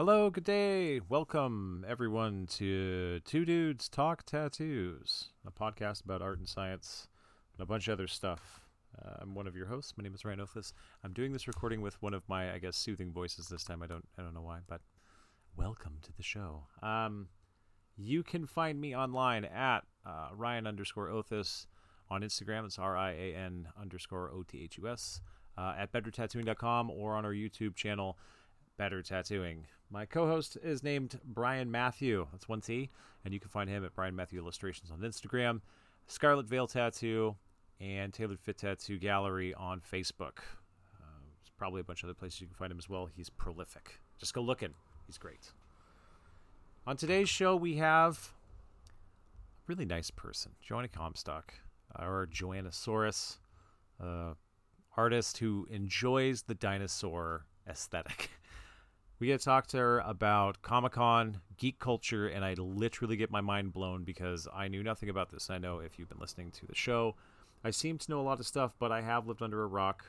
Hello, good day. Welcome, everyone, to Two Dudes Talk Tattoos, a podcast about art and science and a bunch of other stuff. Uh, I'm one of your hosts. My name is Rian Othus. I'm doing this recording with one of my, I guess, soothing voices this time. I don't, I don't know why, but welcome to the show. Um, you can find me online at uh, Rian underscore Othus on Instagram. It's R I A N underscore O T H U S. Uh, at bettertattooing.com or on our YouTube channel, Better Tattooing. My co host is named Brian Mathew. That's one T. And you can find him at Brian Mathew Illustrations on Instagram, Scarlet Veil Tattoo, and Tailored Fit Tattoo Gallery on Facebook. Uh, there's probably a bunch of other places you can find him as well. He's prolific. Just go looking. He's great. On today's show, we have a really nice person, Joanna Comstock, or Joannasaurus, uh, artist who enjoys the dinosaur aesthetic. We get to talk to her about Comic Con, geek culture, and I literally get my mind blown because I knew nothing about this. I know if you've been listening to the show, I seem to know a lot of stuff, but I have lived under a rock,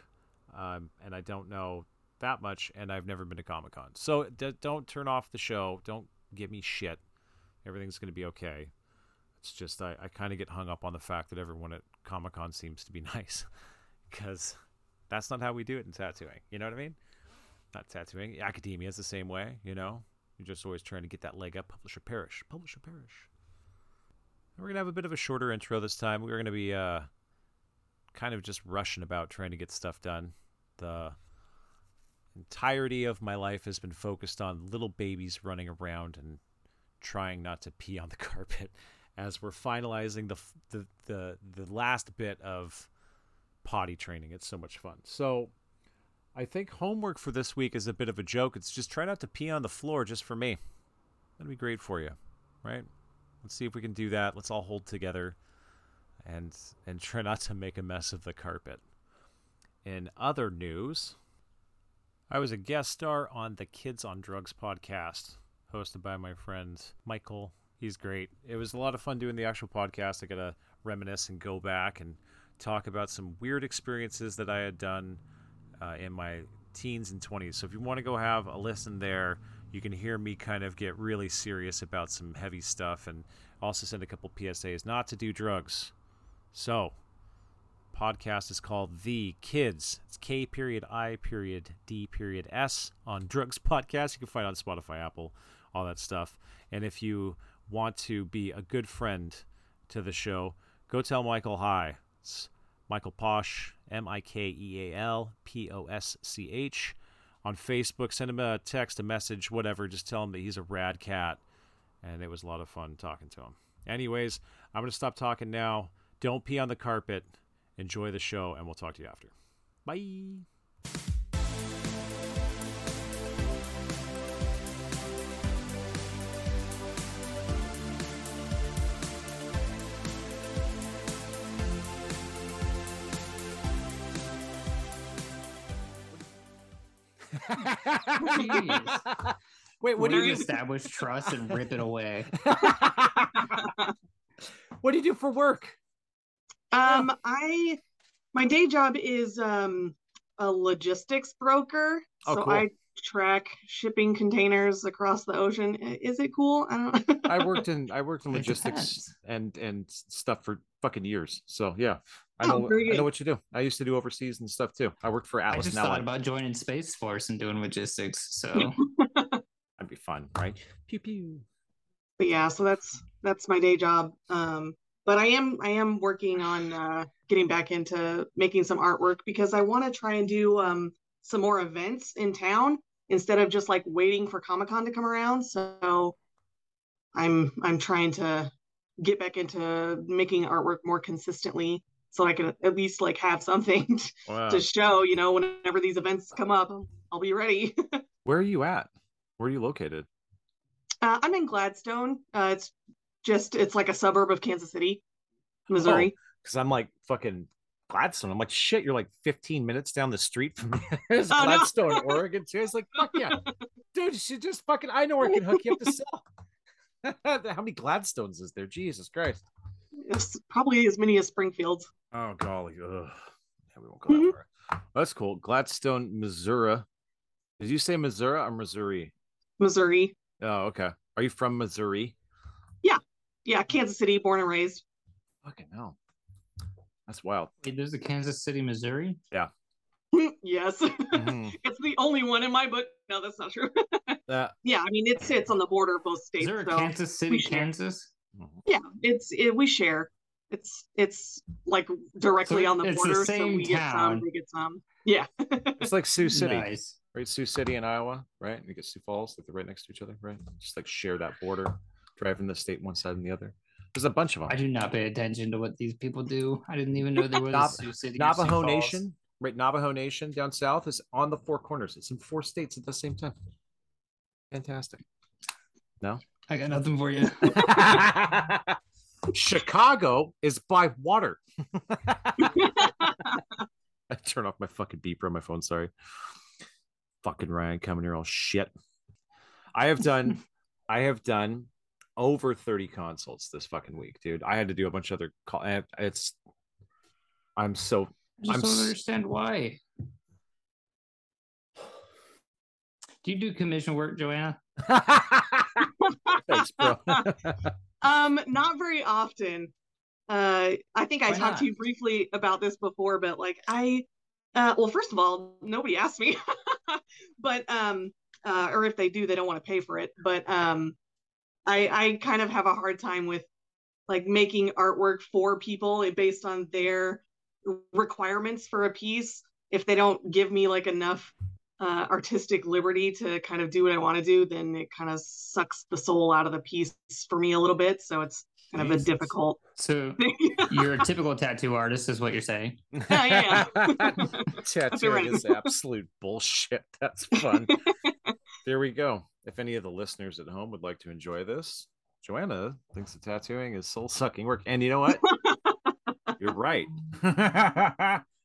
um, and I don't know that much, and I've never been to Comic Con. So d- don't turn off the show. Don't give me shit. Everything's going to be okay. It's just I, I kind of get hung up on the fact that everyone at Comic Con seems to be nice because that's not how we do it in tattooing. You know what I mean? Not tattooing. Academia is the same way, you know? You're just always trying to get that leg up. Publish or perish. Publish or perish. We're going to have a bit of a shorter intro this time. We're going to be uh, kind of just rushing about trying to get stuff done. The entirety of my life has been focused on little babies running around and trying not to pee on the carpet as we're finalizing the the the, the last bit of potty training. It's so much fun. So I think homework for this week is a bit of a joke. It's just try not to pee on the floor just for me. That'd be great for you, right? Let's see if we can do that. Let's all hold together and and try not to make a mess of the carpet. In other news, I was a guest star on the Kids on Drugs podcast, hosted by my friend Mikeal. He's great. It was a lot of fun doing the actual podcast. I got to reminisce and go back and talk about some weird experiences that I had done uh, in my teens and 20s. So if you want to go have a listen there, you can hear me kind of get really serious about some heavy stuff and also send a couple PSAs not to do drugs. So, podcast is called The Kids. It's K period I period D period S on Drugs Podcast. You can find on Spotify, Apple, all that stuff. And if you want to be a good friend to the show, go tell Mikeal hi. It's Mikeal Posch, M I K E A L P O S C H. On Facebook, send him a text, a message, whatever. Just tell him that he's a rad cat. And it was a lot of fun talking to him. Anyways, I'm going to stop talking now. Don't pee on the carpet. Enjoy the show, and we'll talk to you after. Bye. Wait, what do you establish trust and rip it away? What do you do for work? Um, I my day job is um a logistics broker. Oh, so cool. I track shipping containers across the ocean. Is it cool? I don't I worked in I worked in logistics and and stuff for fucking years. So yeah, I Oh, know very I know what you do. I used to do overseas and stuff too. I worked for Atlas. I Atlas just and thought Allied. about joining Space Force and doing logistics. So That'd be fun, right? Pew pew. but yeah, so that's that's my day job. Um, but I am I am working on uh getting back into making some artwork because I want to try and do um some more events in town instead of just like waiting for Comic-Con to come around. So I'm I'm trying to get back into making artwork more consistently so I can at least like have something Wow. to show, you know, whenever these events come up, I'll be ready. Where are you at? Where are you located? Uh, I'm in Gladstone. Uh, it's just it's like a suburb of Kansas City, Missouri. Because I'm like fucking Gladstone. I'm like shit. You're like 15 minutes down the street from. There's Oh, no. Gladstone, Oregon too. It's like fuck yeah, dude. You should just fucking. I know where I can hook you up to sell. How many Gladstones is there? Jesus Christ. It's probably as many as Springfield's. Oh golly. Ugh. Yeah, we won't go that far. That's cool. Gladstone, Missouri. Did you say Missouri or Missouri? Missouri. Oh, okay. Are you from Missouri? Yeah, yeah, Kansas City, born and raised. Fucking hell. That's wild. Wait, there's a Kansas City, Missouri. Yeah. yes. Mhm. it's the only one in my book. No, that's not true. Uh, yeah, I mean it sits on the border of both states. Is states. there a so Kansas City, we share. Kansas? mhm. yeah, it's it, we share. It's it's like directly So on the it's the border, so same we get some, town. we get some. Yeah. It's like Sioux City, Nice. right? Sioux City in Iowa, right? And you get Sioux Falls, like they're right next to each other, right? Just like share that border, driving the state one side and the other. There's a bunch of them. I do not pay attention to what these people do. I didn't even know there was Nav- a Sioux City. or Sioux Navajo Nation, right? Navajo Nation down south is on the four corners. It's in four states at the same time. Fantastic. No? I got nothing for you. Chicago is by water. I turn off my fucking beeper on my phone. Sorry. Fucking Ryan coming here all shit. I have done, I have done over 30 consults this fucking week, dude. I had to do a bunch of other call. It's, I'm so, I just I'm don't understand why. Do you do commission work, Joanna? thanks, bro. Um, not very often. Uh, I think I Why talked not? to you briefly about this before, but like I, uh, well, first of all, nobody asked me, but um, uh, or if they do, they don't want to pay for it. But um, I I kind of have a hard time with like making artwork for people based on their requirements for a piece. If they don't give me like enough uh, artistic liberty to kind of do what I want to do, then it kind of sucks the soul out of the piece for me a little bit. So it's kind of a difficult So thing. you're a typical tattoo artist, is what you're saying. Yeah, yeah. Tattooing is absolute bullshit. That's fun. there we go. If any of the listeners at home would like to enjoy this, Joanna thinks that tattooing is soul sucking work. And you know what? You're right.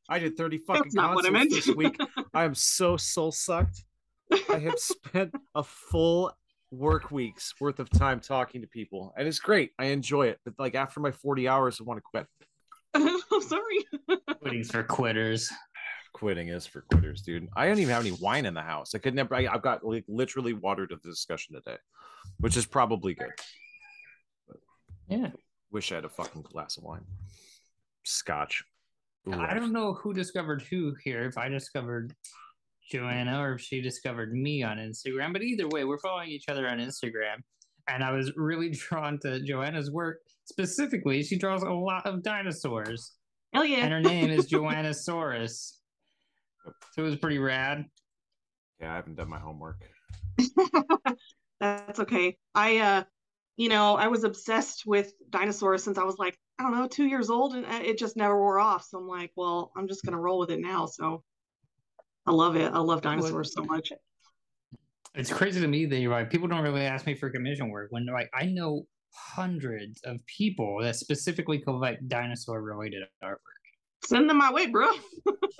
I did 30 fucking That's not what I concerts this week. I am so soul sucked. I have spent a full work week's worth of time talking to people, and it's great. I enjoy it. But like after my 40 hours, I want to quit. I'm sorry. Quitting's for quitters. quitting is for quitters, dude. I don't even have any wine in the house. I could never. I, I've got like literally water to the discussion today, which is probably good. Yeah. Wish I had a fucking glass of wine. Scotch. Ooh, I don't know who discovered who here, if I discovered Joanna or if she discovered me on Instagram. But either way, we're following each other on Instagram. And I was really drawn to Joanna's work. Specifically, she draws a lot of dinosaurs. Hell And her name is Joannasaurus. So it was pretty rad. Yeah, I haven't done my homework. That's okay. I uh you know, I was obsessed with dinosaurs since I was like, I don't know, 2 years old and uh, it just never wore off. So I'm like, well, I'm just going to roll with it now. So I love it. I love dinosaurs so much. It's crazy to me that you're right. People don't really ask me for commission work when like I know hundreds of people that specifically collect dinosaur related artwork. Send them my way, bro.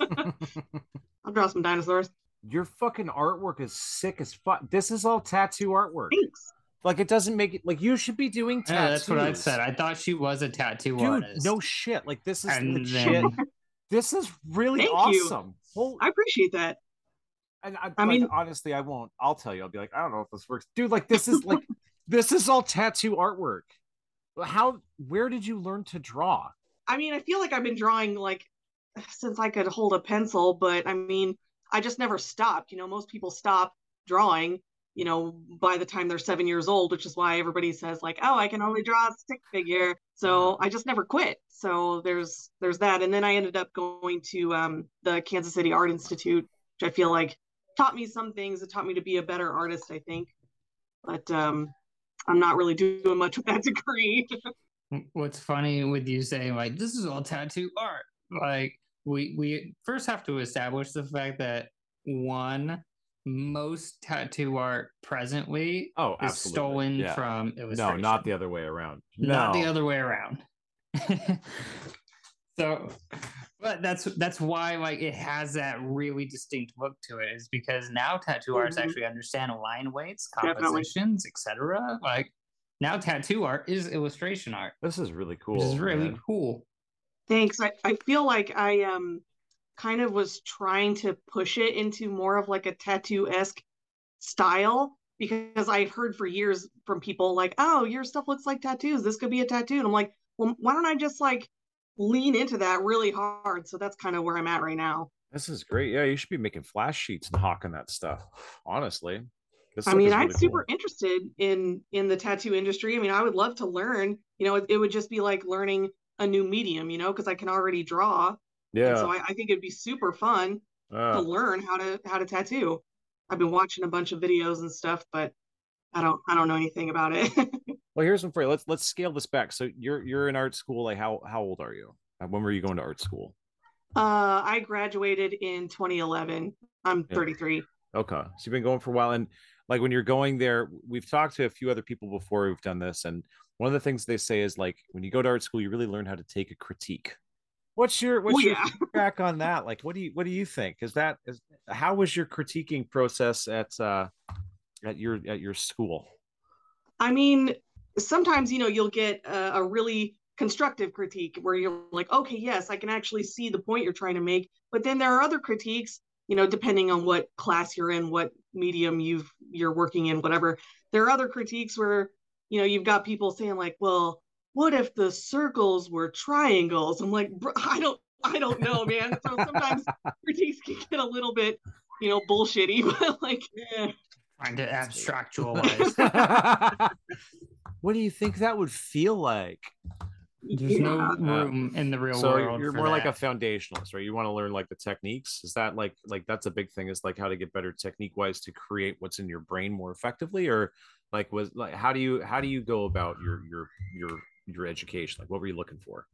I'll draw some dinosaurs. Your fucking artwork is sick as fuck. This is all tattoo artwork. Thanks. Like it doesn't make it like you should be doing tattoos. Yeah, that's what I said. I thought she was a tattoo Dude, artist. no shit. Like this is and legit. then This is really Thank you. awesome. Holy I appreciate that. And I, I like, mean- honestly, I won't. I'll tell you. I'll be like, I don't know if this works, dude. Like, this is like, this is all tattoo artwork. How? Where did you learn to draw? I mean, I feel like I've been drawing like since I could hold a pencil, but I mean, I just never stopped. You know, most people stop drawing, you know, by the time they're seven years old, which is why everybody says like, "Oh, I can only draw a stick figure." So I just never quit. So there's there's that, and then I ended up going to um, the Kansas City Art Institute, which I feel like taught me some things. It taught me to be a better artist, I think. But um, I'm not really doing much with that degree. what's funny with you saying like this is all tattoo art? Like we we first have to establish the fact that one most tattoo art presently Oh, is stolen Yeah. from No, illustration. not the other way around. not the other way around. so, but that's that's why like it has that really distinct look to it is because now tattoo artists Mhm. actually understand line weights, compositions, etc. Like now tattoo art is illustration art, This is really cool. this is really man. cool. Thanks. I, I feel like I um kind of was trying to push it into more of like a tattoo-esque style. because I've heard for years from people like, oh, your stuff looks like tattoos. This could be a tattoo. And I'm like, well, why don't I just like lean into that really hard? So that's kind of where I'm at right now. This is great. Yeah, you should be making flash sheets and hawking that stuff. Honestly, I mean, I'm super interested in in the tattoo industry. I mean, I would love to learn. You know, it, it would just be like learning a new medium. You know, because I can already draw. Yeah. And so I, I, think it'd be super fun uh. to learn how to how to tattoo. I've been watching a bunch of videos and stuff, but I don't I don't know anything about it. well, here's one for you. Let's let's scale this back. So you're you're in art school. Like how how old are you? When were you going to art school? Uh, I graduated in 2011. I'm yeah. 33. Okay, so you've been going for a while, and like when you're going there, we've talked to a few other people before who've done this, and one of the things they say is like when you go to art school, you really learn how to take a critique. What's your what's oh, your yeah. feedback on that? Like, what do you what do you think? Is that is how was your critiquing process at uh at your at your school? I mean, sometimes you know you'll get a, a really constructive critique where you're like, okay, yes, I can actually see the point you're trying to make. But then there are other critiques, you know, depending on what class you're in, what medium you've you're working in, whatever. There are other critiques where, you know, you've got people saying like, well, what if the circles were triangles? I'm like, I don't I don't know, man. So sometimes critiques can get a little bit, you know, bullshitty, but like eh. trying to abstractualize. what do you think that would feel like? There's yeah. no room in the real so world. So you're more that. like a foundationalist, right? You want to learn like the techniques. Is that like like that's a big thing? Is like how to get better technique wise to create what's in your brain more effectively, or like was like how do you how do you go about your your your your education? Like what were you looking for?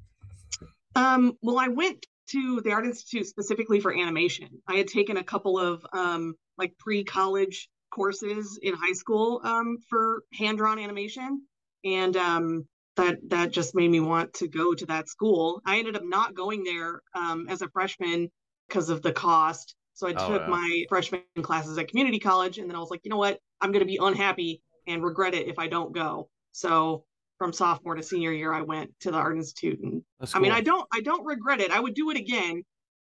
Um, well, I went to the Art Institute specifically for animation. I had taken a couple of um, like pre-college courses in high school um, for hand-drawn animation, and um, that that just made me want to go to that school. I ended up not going there um, as a freshman because of the cost. So I oh, took yeah. my freshman classes at community college, and then I was like, you know what, I'm going to be unhappy and regret it if I don't go. So from sophomore to senior year, I went to the Art Institute, and. I mean, I don't I don't regret it. I would do it again.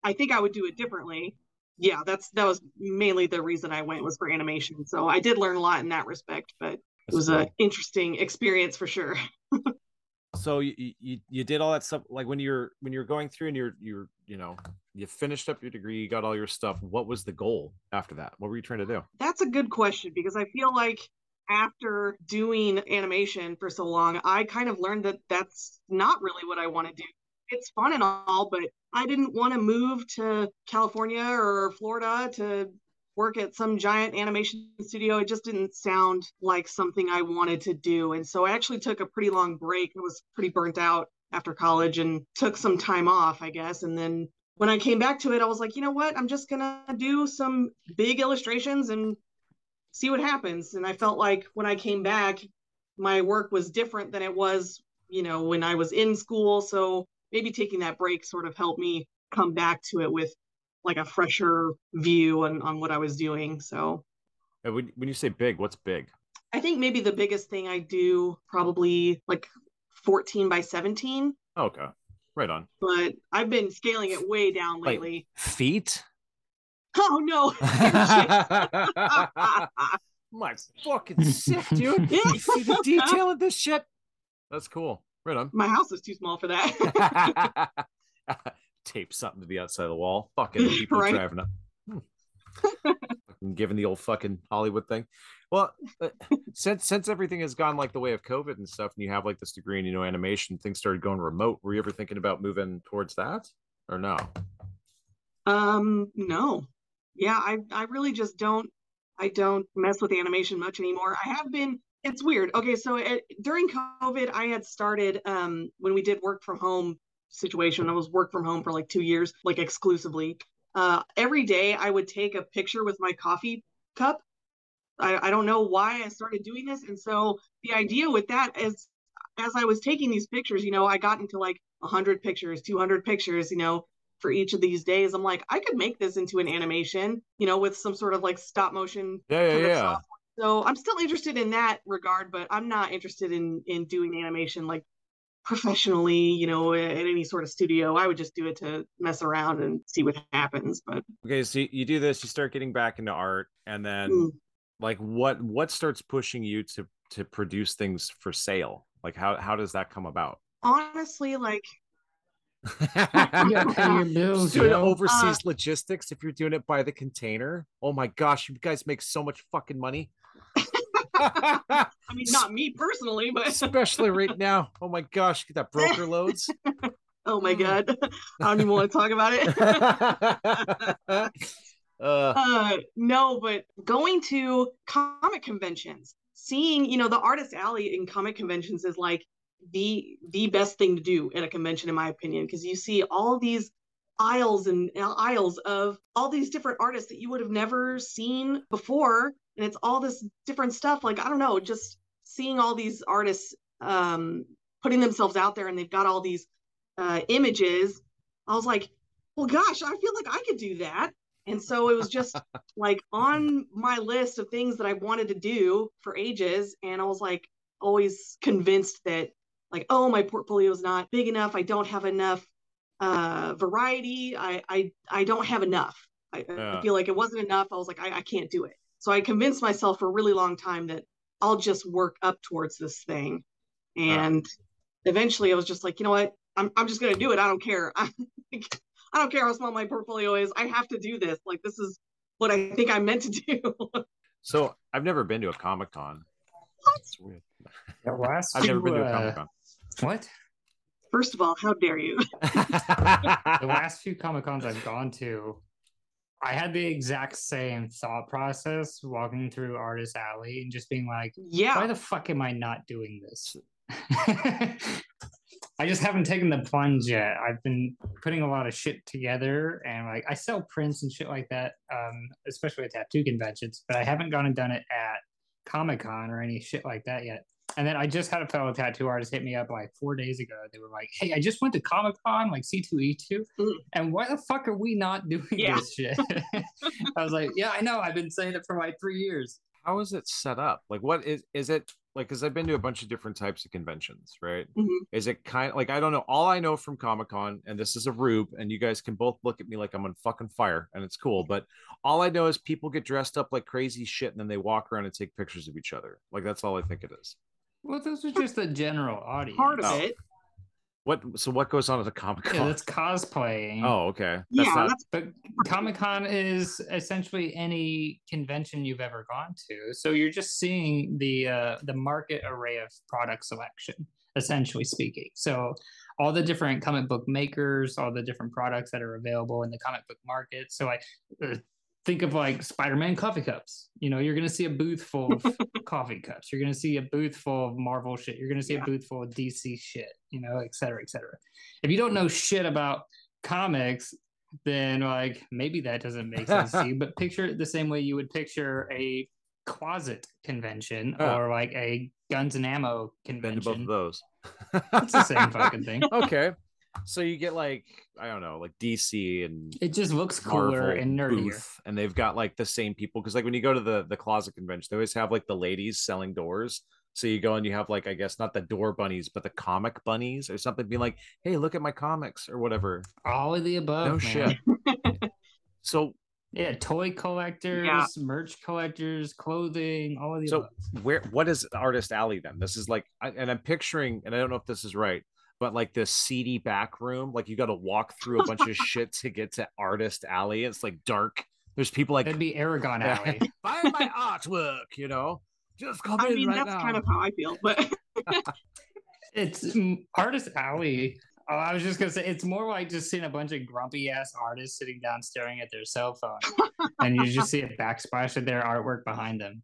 I think I would do it differently. Yeah, that's that was mainly the reason I went was for animation. So I did learn a lot in that respect, but it was cool. an interesting experience for sure. so you, you you did all that stuff like when you're when you're going through and you're you're you know you finished up your degree you got all your stuff what was the goal after that what were you trying to do that's a good question because i feel like after doing animation for so long i kind of learned that that's not really what i want to do it's fun and all but i didn't want to move to california or florida to work at some giant animation studio. It just didn't sound like something I wanted to do. And so I actually took a pretty long break. I was pretty burnt out after college and took some time off, I guess. And then when I came back to it, I was like, you know what? I'm just going to do some big illustrations and see what happens. And I felt like when I came back, my work was different than it was, you know, when I was in school. So maybe taking that break sort of helped me come back to it with like a fresher view on, on what I was doing. So when, when you say big, what's big? I think maybe the biggest thing I do probably like 14 by 17. okay. Right on. But I've been scaling it way down lately. Like feet? Oh no. My fucking sick, dude. You see the detail of this shit? That's cool. Right on. My house is too small for that tape something to the outside of the wall. Fucking people right? driving up. Hmm. Given the old fucking Hollywood thing. Well, uh, since since everything has gone like the way of COVID and stuff, and you have like this degree in you know animation, things started going remote. Were you ever thinking about moving towards that, or no? Um, no. Yeah, I I really just don't. I don't mess with animation much anymore. I have been. It's weird. Okay, so it, during COVID, I had started um, when we did work from home situation. I was work from home for like two years, like exclusively. Uh, every day I would take a picture with my coffee cup. I, I don't know why I started doing this. And so the idea with that is as I was taking these pictures, you know, I got into like 100 pictures, 200 pictures, you know, for each of these days. I'm like, I could make this into an animation, you know, with some sort of like stop motion. Yeah, yeah, yeah. So I'm still interested in that regard, but I'm not interested in in doing animation like professionally, you know, at any sort of studio. I would just do it to mess around and see what happens. But okay, so you do this, you start getting back into art, and then mm. like what what starts pushing you to to produce things for sale? Like how how does that come about? Honestly, like You gotta pay your bills, Just doing yo. overseas Uh, logistics if you're doing it by the container. Oh my gosh, you guys make so much fucking money. I mean, not me personally, but Especially right now. Oh my gosh, get that broker loads. oh my Mm. god, I don't even want to talk about it. uh, uh no but going to comic conventions seeing you know the artist alley in comic conventions is like the the best thing to do at a convention in my opinion because you see all these aisles and aisles of all these different artists that you would have never seen before and it's all this different stuff like i don't know just seeing all these artists um putting themselves out there and they've got all these uh images i was like well gosh i feel like i could do that and so it was just like on my list of things that I wanted to do for ages. And I was like always convinced that like, oh, my portfolio is not big enough. I don't have enough uh, variety. I, I I don't have enough. I, Yeah. I feel like it wasn't enough. I was like, I, I can't do it. So I convinced myself for a really long time that I'll just work up towards this thing. And eventually I was just like, you know what? I'm I'm just gonna do it. I don't care. I, I don't care how small my portfolio is. I have to do this. Like this is what I think I'm meant to do. so I've never been to a Comic Con. It's weird. The last I've never been to a uh, Comic Con. What? First of all, how dare you? The last few Comic Cons I've gone to, I had the exact same thought process walking through Artist Alley and just being like, yeah, why the fuck am I not doing this? I just haven't taken the plunge yet. I've been putting a lot of shit together and like I sell prints and shit like that, um, especially at tattoo conventions, but I haven't gone and done it at Comic Con or any shit like that yet. And then I just had a fellow tattoo artist hit me up like four days ago. They were like, "Hey, I just went to Comic Con, like C2E2, Mm. and why the fuck are we not doing Yeah. this shit?" I was like, "Yeah, I know. I've been saying it for like three years." How is it set up? Like, what is is it like? Because I've been to a bunch of different types of conventions, right? Mhm. Is it kind like I don't know? All I know from Comic Con, and this is a rube, and you guys can both look at me like I'm on fucking fire, and it's cool. But all I know is people get dressed up like crazy shit, and then they walk around and take pictures of each other. Like that's all I think it is. Well, those are just the general audience. Part of Oh. it. What? So what goes on at a Comic Con? Yeah, that's cosplaying. oh, okay. Yeah, not. that's But Comic Con is essentially any convention you've ever gone to. So you're just seeing the uh, the market array of product selection, essentially speaking. So all the different comic book makers, all the different products that are available in the comic book market. So like uh, think of like Spider-Man coffee cups. You know, you're gonna see a booth full of coffee cups. You're gonna see a booth full of Marvel shit. You're gonna see Yeah. a booth full of DC shit. You know, et cetera, et cetera. If you don't know shit about comics, then like maybe that doesn't make sense to you. But picture it the same way you would picture a closet convention Yeah. or like a guns and ammo convention. to both of those. It's the same fucking thing. okay. So you get like I don't know, like DC and It just looks cooler Marvel and nerdier. booth, and they've got like the same people because like when you go to the the closet convention, they always have like the ladies selling doors. So you go and you have like I guess not the door bunnies, but the comic bunnies or something, being like, "Hey, look at my comics" or whatever. All of the above. no man. shit. so Yeah, toy collectors, merch collectors, clothing, all of the So above. where what is Artist Alley then? This is like, I, and I'm picturing, and I don't know if this is right, but like this seedy back room, like you got to walk through a bunch of shit to get to Artist Alley. It's like dark. There's people like That'd be Aragon Alley. buy my artwork, you know. Just come I in mean right that's now. kind of how I feel. But it's Artist Alley. Oh, I was just gonna say it's more like just seeing a bunch of grumpy ass artists sitting down staring at their cell phone, and you just see a backsplash of their artwork behind them.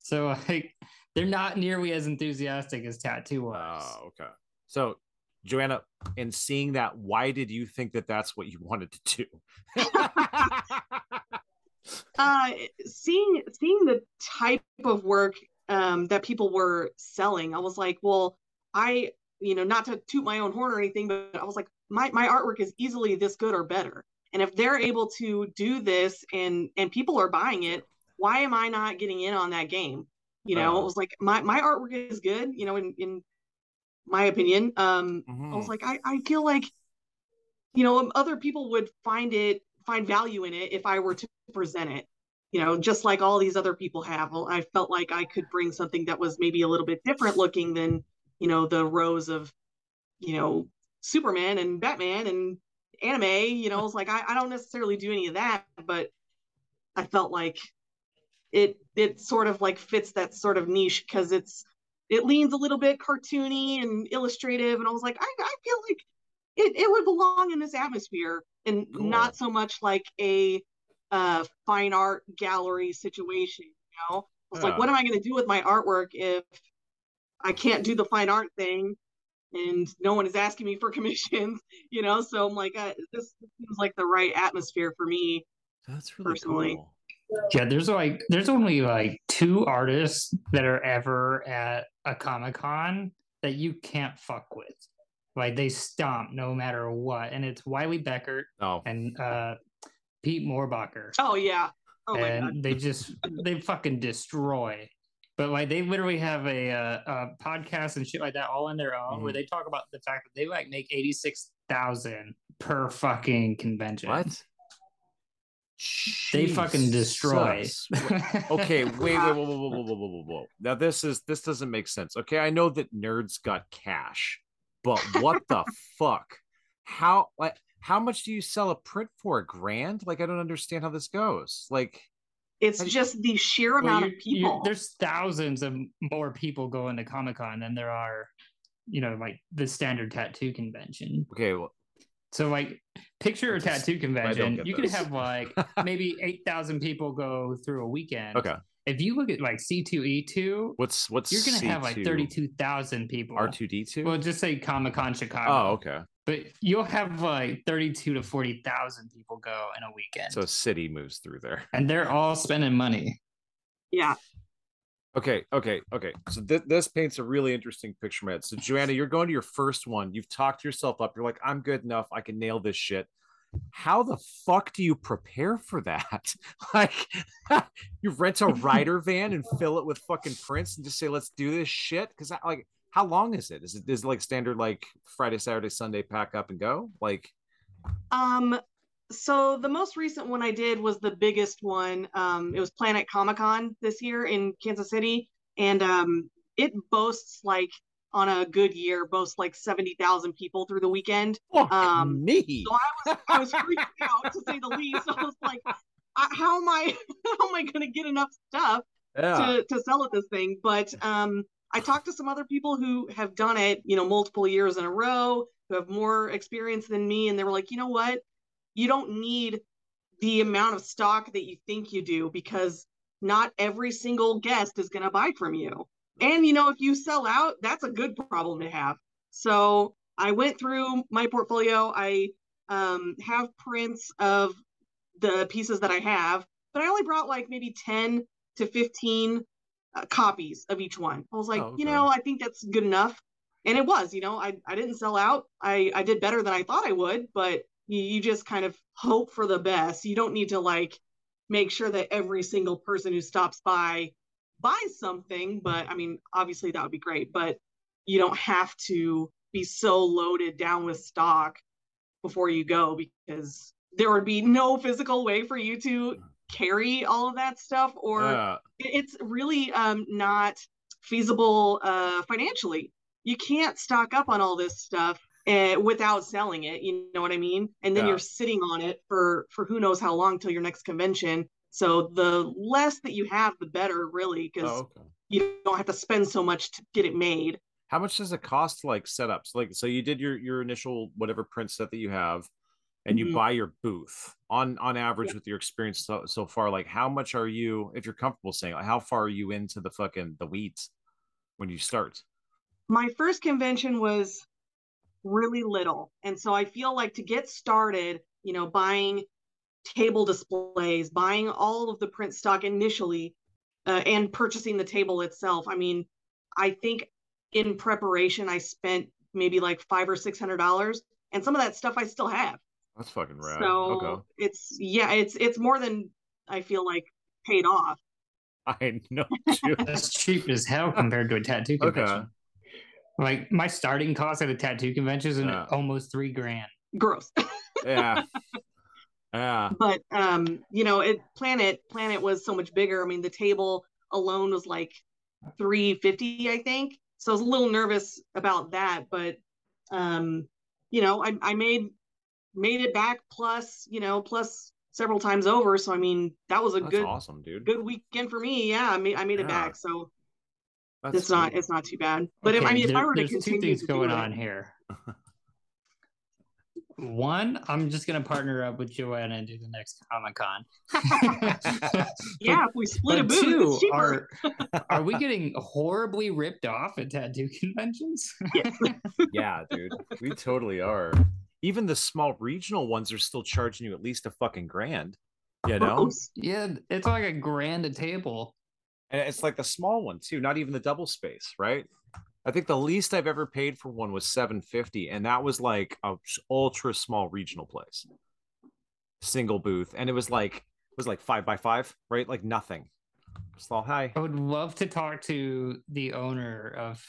So like they're not nearly as enthusiastic as tattoo artists. Oh, okay. So, Joanna, in seeing that, why did you think that that's what you wanted to do? uh seeing seeing the type of work um that people were selling i was like well i you know not to toot my own horn or anything but i was like my my artwork is easily this good or better and if they're able to do this and and people are buying it why am i not getting in on that game you know Oh. it was like my my artwork is good you know in in my opinion um I was Mhm. like, I, I feel like, you know, um, other people would find it, find value in it if I were to present it. you know, just like all these other people have. Well, I felt like I could bring something that was maybe a little bit different looking than, you know, the rows of, you know, Superman and Batman and anime. You know, it's like I, I don't necessarily do any of that, but I felt like it it sort of like fits that sort of niche because it's it leans a little bit cartoony and illustrative, and I was like, I, I feel like it, it would belong in this atmosphere and Cool. not so much like a uh, fine art gallery situation. You know, I was Yeah. like, what am I going to do with my artwork if I can't do the fine art thing? And no one is asking me for commissions, you know. So I'm like, uh, this seems like the right atmosphere for me. That's really Personally. cool. Yeah, there's like there's only like two artists that are ever at a Comic Con that you can't fuck with. Like they stomp no matter what, and it's Wylie Beckert Oh, and uh, Pete Mohrbacher, Oh yeah. Oh and they just they fucking destroy. But like they literally have a, uh, a podcast and shit like that all on their own, where Mhm. they talk about the fact that they like make eighty six thousand per fucking convention. what? they fucking destroy. okay, wait, wait, whoa, whoa, whoa, whoa, whoa, whoa, whoa. Now this is this doesn't make sense. Okay, I know that nerds got cash, but what the fuck? How like how much do you sell a print for? A grand? Like I don't understand how this goes. Like it's just the sheer amount well, you, of people. You, there's thousands of more people going to Comic Con than there are, you know, like the standard tattoo convention. Okay, well, so, like, picture a tattoo convention. get You could have like maybe eight thousand people go through a weekend. okay. If you look at like C two E two, What's what's you're gonna have like C2? thirty two thousand people. R two D two? Well, just say Comic Con Chicago. Oh, okay. But you'll have like thirty two to forty thousand people go in a weekend, So a city moves through there. and they're all spending money. yeah. Okay, okay, okay. So th- this paints a really interesting picture, Matt. So Joanna, you're going to your first one. You've talked yourself up. You're like, I'm good enough. I can nail this shit. How the fuck do you prepare for that? like, you rent a rider van and fill it with fucking prints and just say, let's do this shit. Because like, how long is it? Is it is it like standard like Friday, Saturday, Sunday, pack up and go? Like, Um, so the most recent one I did was the biggest one. Um, it was Planet Comic Con this year in Kansas City, and um, it boasts like on a good year boasts like seventy thousand people through the weekend. fuck Um, me. so I was freaking out to say the least. I was like, how am I how am I going to get enough stuff yeah. to, to sell at this thing. But um, I talked to some other people who have done it, you know, multiple years in a row, who have more experience than me, and they were like, you know what, you don't need the amount of stock that you think you do because not every single guest is going to buy from you. And you know, if you sell out, that's a good problem to have. So I went through my portfolio. I um, have prints of the pieces that I have, but I only brought like maybe 10 to 15 uh, copies of each one. I was like, Oh, you know, I think that's good enough. And it was, you know, I, I didn't sell out. I, I did better than I thought I would, but you, you just kind of hope for the best. You don't need to like make sure that every single person who stops by buys something. But I mean, obviously that would be great, but you don't have to be so loaded down with stock before you go because there would be no physical way for you to carry all of that stuff or Yeah. it's really um, not feasible uh, financially. You can't stock up on all this stuff uh, without selling it. You know what I mean? And then Yeah. you're sitting on it for for who knows how long till your next convention. So the less that you have, the better, really, because Oh, okay. you don't have to spend so much to get it made. How much does it cost to like setups like so you did your your initial whatever print set that you have and you Mhm. buy your booth on on average with your experience so, so far like how much are you if you're comfortable saying like how far are you into the fucking the weeds when you start? my first convention was really little and so i feel like to get started you know buying table displays buying all of the print stock initially uh, and purchasing the table itself i mean i think in preparation i spent maybe like five or six hundred dollars and some of that stuff i still have That's fucking rad. so okay. it's yeah it's it's more than i feel like paid off I know. too. That's cheap as hell compared to a tattoo Okay. Convention. Like my starting cost at a tattoo convention is an Yeah. almost three grand. gross yeah. Yeah. but um you know it planet planet was so much bigger i mean the table alone was like 350 i think so i was a little nervous about that but um you know i, I made made it back plus you know plus several times over so i mean that was a That's good awesome, dude. good weekend for me yeah i made, I made it back so That's it's not sweet. it's not too bad but if, i Okay, mean if i were to there's two continue things to do going it- on here. One, I'm just gonna partner up with Joanna and do the next Comic Con. yeah if we split a but booth two, it's cheaper are are we getting horribly ripped off at tattoo conventions? yeah, dude. We totally are. Even the small regional ones are still charging you at least a fucking grand. You know? Yeah, it's like a grand a table. And it's like the small one too, not even the double space, right? I think the least I've ever paid for one was 750 and that was like a ultra small regional place. Single booth and it was like it was like 5 by 5, right? Like nothing. Just all hi. I would love to talk to the owner of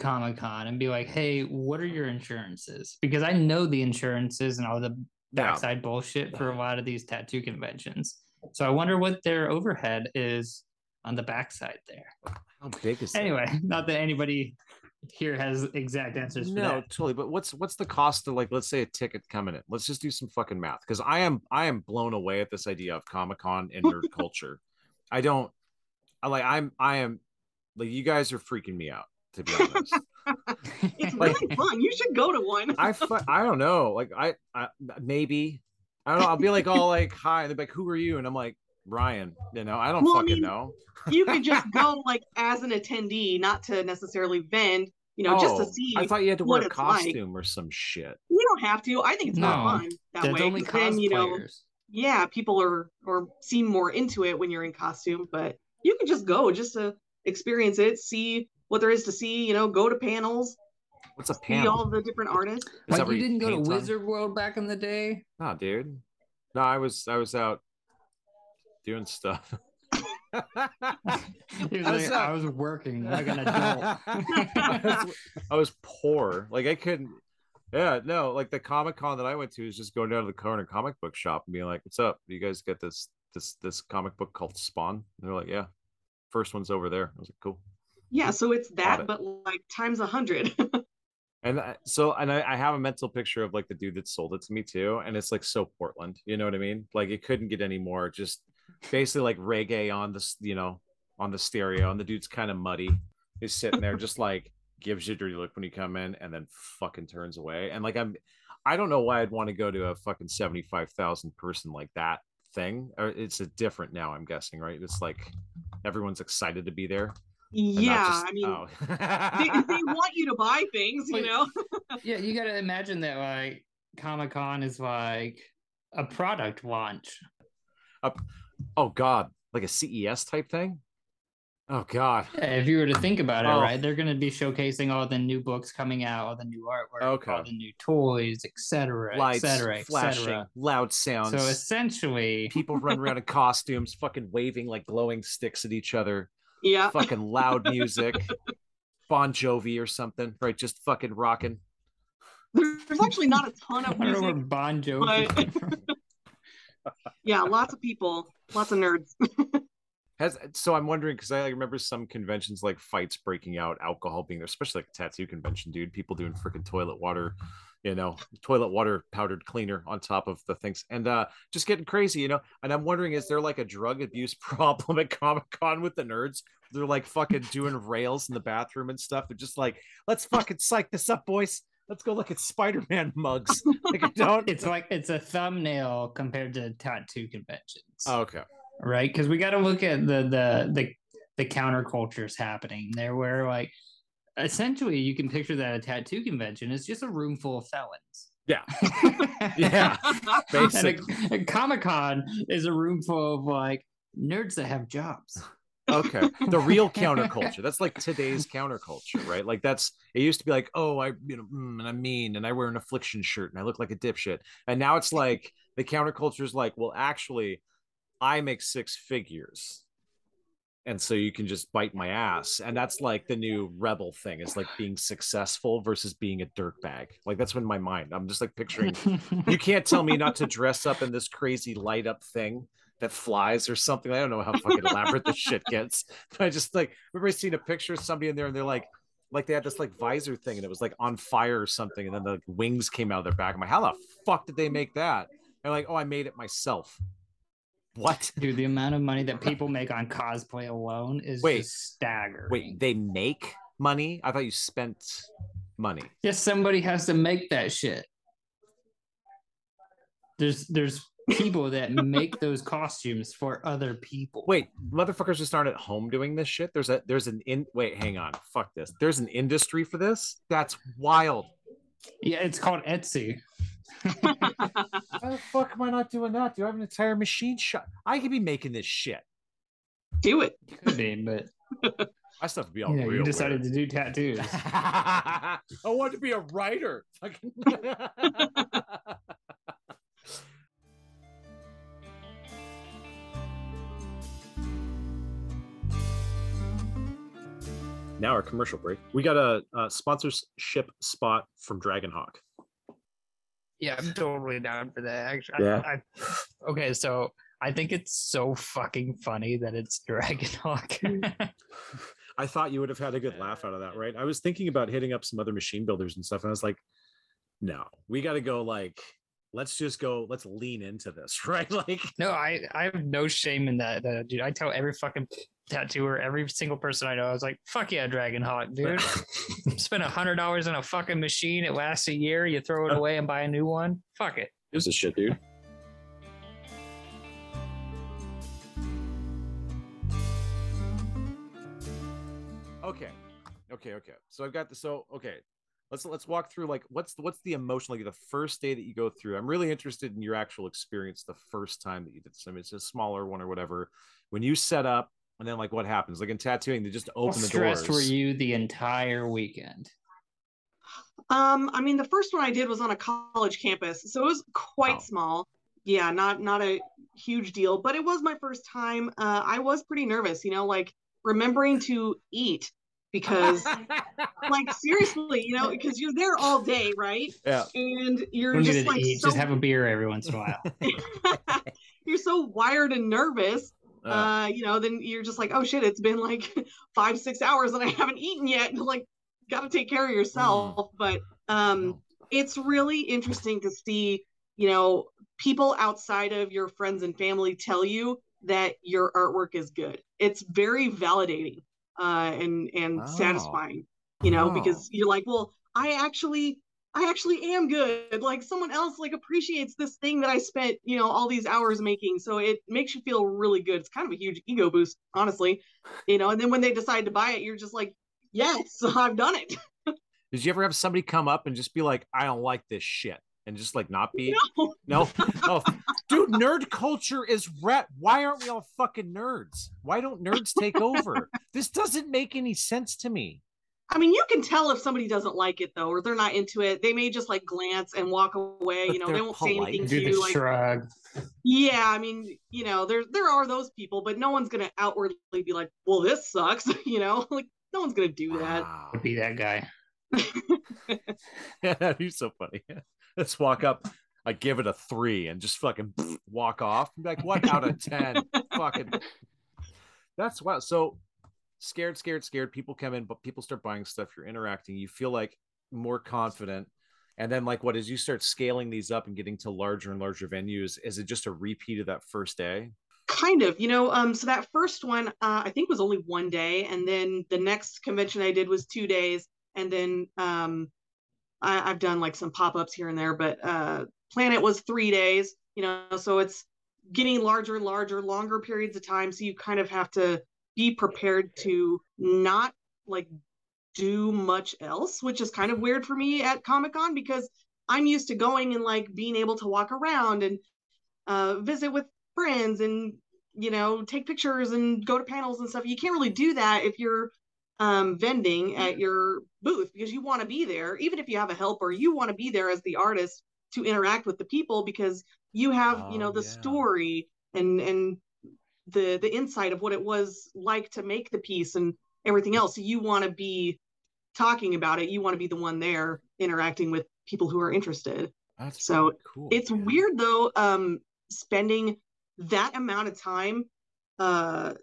Comic Con and be like, "Hey, what are your insurances?" Because I know the insurances and all the Yeah. backside bullshit for a lot of these tattoo conventions. So I wonder what their overhead is on the backside there. How big is that? Anyway, not that anybody here has exact answers for No, that. totally. But what's what's the cost of like let's say a ticket coming in? Let's just do some fucking math because I am I am blown away at this idea of Comic Con and nerd culture. I don't I like I'm I am like you guys are freaking me out to be honest. it's Like- really fun you should go to one I fu- I don't know like I, I maybe I don't know I'll be like all like hi and they're like who are you and I'm like Brian you know I don't Well, I fucking mean, know you could just go like as an attendee, not to necessarily vend, you know, just to Oh, see. I thought you had to what wear a it's like. costume or some shit. you don't have to. I think it's more fun that way. only 'cause then, you know, yeah, people are or seem more into it when you're in costume, but you can just go just to experience it, see what there is to see, you know, go to panels, What's a panel? see all the different artists. Is that Like you didn't go to paint on? Wizard World back in the day. Nah, dude. No, I was I was out doing stuff. He was I was, like, uh, I was working like an adult. I, was, I was poor. Like I couldn't. Yeah, no. Like the Comic Con that I went to is just going down to the corner comic book shop and being like, "What's up? You guys get this this this comic book called Spawn?" And they're like, "Yeah, first one's over there." I was like, "Cool." Yeah, so it's that, it. but like times a hundred. And I- so, and I, I have a mental picture of like the dude that sold it to me too, and it's like so Portland. You know what I mean? Like it couldn't get any more. Just basically like reggae on this, you know, on the stereo, and the dude's kind of muddy. He's sitting there, just like gives you a dirty look when you come in, and then fucking turns away. And like I'm, I don't know why I'd want to go to a fucking seventy five thousand person like that thing. Uh, it's a different now. I'm guessing, right? It's like everyone's excited to be there. yeah, just- I mean, oh. they, they want you to buy things, you Wait. know. yeah, you got to imagine that like Comic Con is like a product launch. Oh god like a ces type thing oh god Yeah, if you were to think about it, Oh. right, they're going to be showcasing all the new books coming out, all the new artwork, Okay. all the new toys, etc., lights etc., flashing etc. loud sounds So essentially, people run around in costumes fucking waving like glowing sticks at each other Yeah, fucking loud music bon jovi or something right just fucking rocking there's actually not a ton I of don't know where. Bon Jovi. but- came from. Yeah, lots of people, lots of nerds. has so i'm wondering because i like, remember some conventions like fights breaking out alcohol being there especially like tattoo convention dude people doing freaking toilet water you know toilet water powdered cleaner on top of the things and uh just getting crazy you know and i'm wondering is there like a drug abuse problem at comic-con with the nerds they're like fucking doing rails in the bathroom and stuff they're just like let's fucking psych this up boys let's go look at spider-man mugs like i don't it's like it's a thumbnail compared to tattoo conventions. Oh, okay right? Because we got to look at the the the the countercultures happening there, where like essentially you can picture that a tattoo convention is just a room full of felons. Yeah. yeah basic and a, Comic Con is a room full of like nerds that have jobs. Okay. The real counterculture. That's like today's counterculture right? Like that's it used to be like oh i you know mm, and i'm mean and i wear an affliction shirt and i look like a dipshit. And now it's like the counterculture is like well actually i make six figures and so you can just bite my ass. And that's like the new rebel thing is like being successful versus being a dirtbag. Like that's in my mind. I'm just like picturing you can't tell me not to dress up in this crazy light up thing that flies or something i don't know how fucking elaborate this shit gets but i just like remember seeing a picture of somebody in there and they're like like they had this like visor thing and it was like on fire or something and then the wings came out of their back i'm like how the fuck did they make that and like oh i made it myself what? Dude, the amount of money that people make on cosplay alone is Wait. staggering. Wait, they make money? I thought you spent money. Yes, somebody has to make that shit. There's there's people that make those costumes for other people. Wait, motherfuckers just aren't at home doing this shit. There's a there's an in wait, hang on. Fuck this. There's an industry for this. That's wild. Yeah, it's called Etsy. How the fuck am I not doing that? Do I have an entire machine shop? I could be making this shit. Do it. Could be, but My stuff would be you all know, real. you decided weird. to do tattoos. I want to be a writer. now our commercial break. We got a, a sponsorship spot from Dragonhawk. Yeah, I'm totally down for that. Actually, Yeah. I, I, okay, so I think it's so fucking funny that it's Dragonhawk. I thought you would have had a good laugh out of that, right? I was thinking about hitting up some other machine builders and stuff, and I was like, no, we got to go like, let's just go, let's lean into this, right? Like, no, I I have no shame in that, that, dude. I tell every fucking tattooer, every single person I know, I was like, fuck yeah, Dragonhawk, dude. Spend a hundred dollars on a fucking machine. It lasts a year. You throw it away and buy a new one. Fuck it. This is shit, dude. Okay, okay, okay. So I've got the so okay. Let's let's walk through like what's what's the emotion like the first day that you go through. I'm really interested in your actual experience the first time that you did this. I mean, it's a smaller one or whatever. When you set up and then like what happens? Like in tattooing, they just How open the stressed doors. were you the entire weekend? Um, I mean, the first one I did was on a college campus, so it was quite Oh. small. Yeah, not not a huge deal, but it was my first time. Uh, I was pretty nervous, you know, like remembering to eat because, like, seriously, you know, because you're there all day, right? yeah. And you're just like so, Just have a beer every once in a while. you're so wired and nervous. Uh, Uh, you know, then you're just like, oh shit, it's been like five, six hours and I haven't eaten yet. Like, got to take care of yourself. But um, it's really interesting to see, you know, people outside of your friends and family tell you that your artwork is good. It's very validating uh, and and Oh. satisfying, you know, Oh. because you're like, well, I actually. I actually am good. Like someone else like appreciates this thing that I spent, you know, all these hours making. So it makes you feel really good. It's kind of a huge ego boost, honestly. You know, and then when they decide to buy it, you're just like, yes, I've done it. Did you ever have somebody come up and just be like, I don't like this shit? And just like not be No. no, oh, dude, nerd culture is rat. Why aren't we all fucking nerds? Why don't nerds take over? this doesn't make any sense to me. I mean, you can tell if somebody doesn't like it though, or they're not into it. They may just like glance and walk away. But You know, they're won't say anything to Do the you. Like, shrug. yeah, I mean, you know, there there are those people, but no one's gonna outwardly be like, well, this sucks. You know, like no one's gonna do that. Wow. Be that guy. Yeah, that'd be so funny. Let's walk up. I give it a three and just fucking walk off. Be like, what out of ten? fucking. That's wow. So scared, scared, scared. People come in, but people start buying stuff. You're interacting. You feel like more confident. And then, like, what as you start scaling these up and getting to larger and larger venues, is it just a repeat of that first day? kind of you know um so that first one uh i think was only one day and then the next convention i did was two days and then um I, i've done like some pop-ups here and there but uh planet was three days you know so it's getting larger and larger longer periods of time so you kind of have to be prepared to not like do much else which is kind of weird for me at comic-con because i'm used to going and like being able to walk around and uh visit with friends and you know take pictures and go to panels and stuff. You can't really do that if you're um, vending at your booth because you want to be there. Even if you have a helper you want to be there as the artist to interact with the people because you have you know Oh, the yeah. story and and the the insight of what it was like to make the piece and everything else. You want to be talking about it. You want to be the one there interacting with people who are interested. That's So, cool. It's man. weird though, um, spending that amount of time uh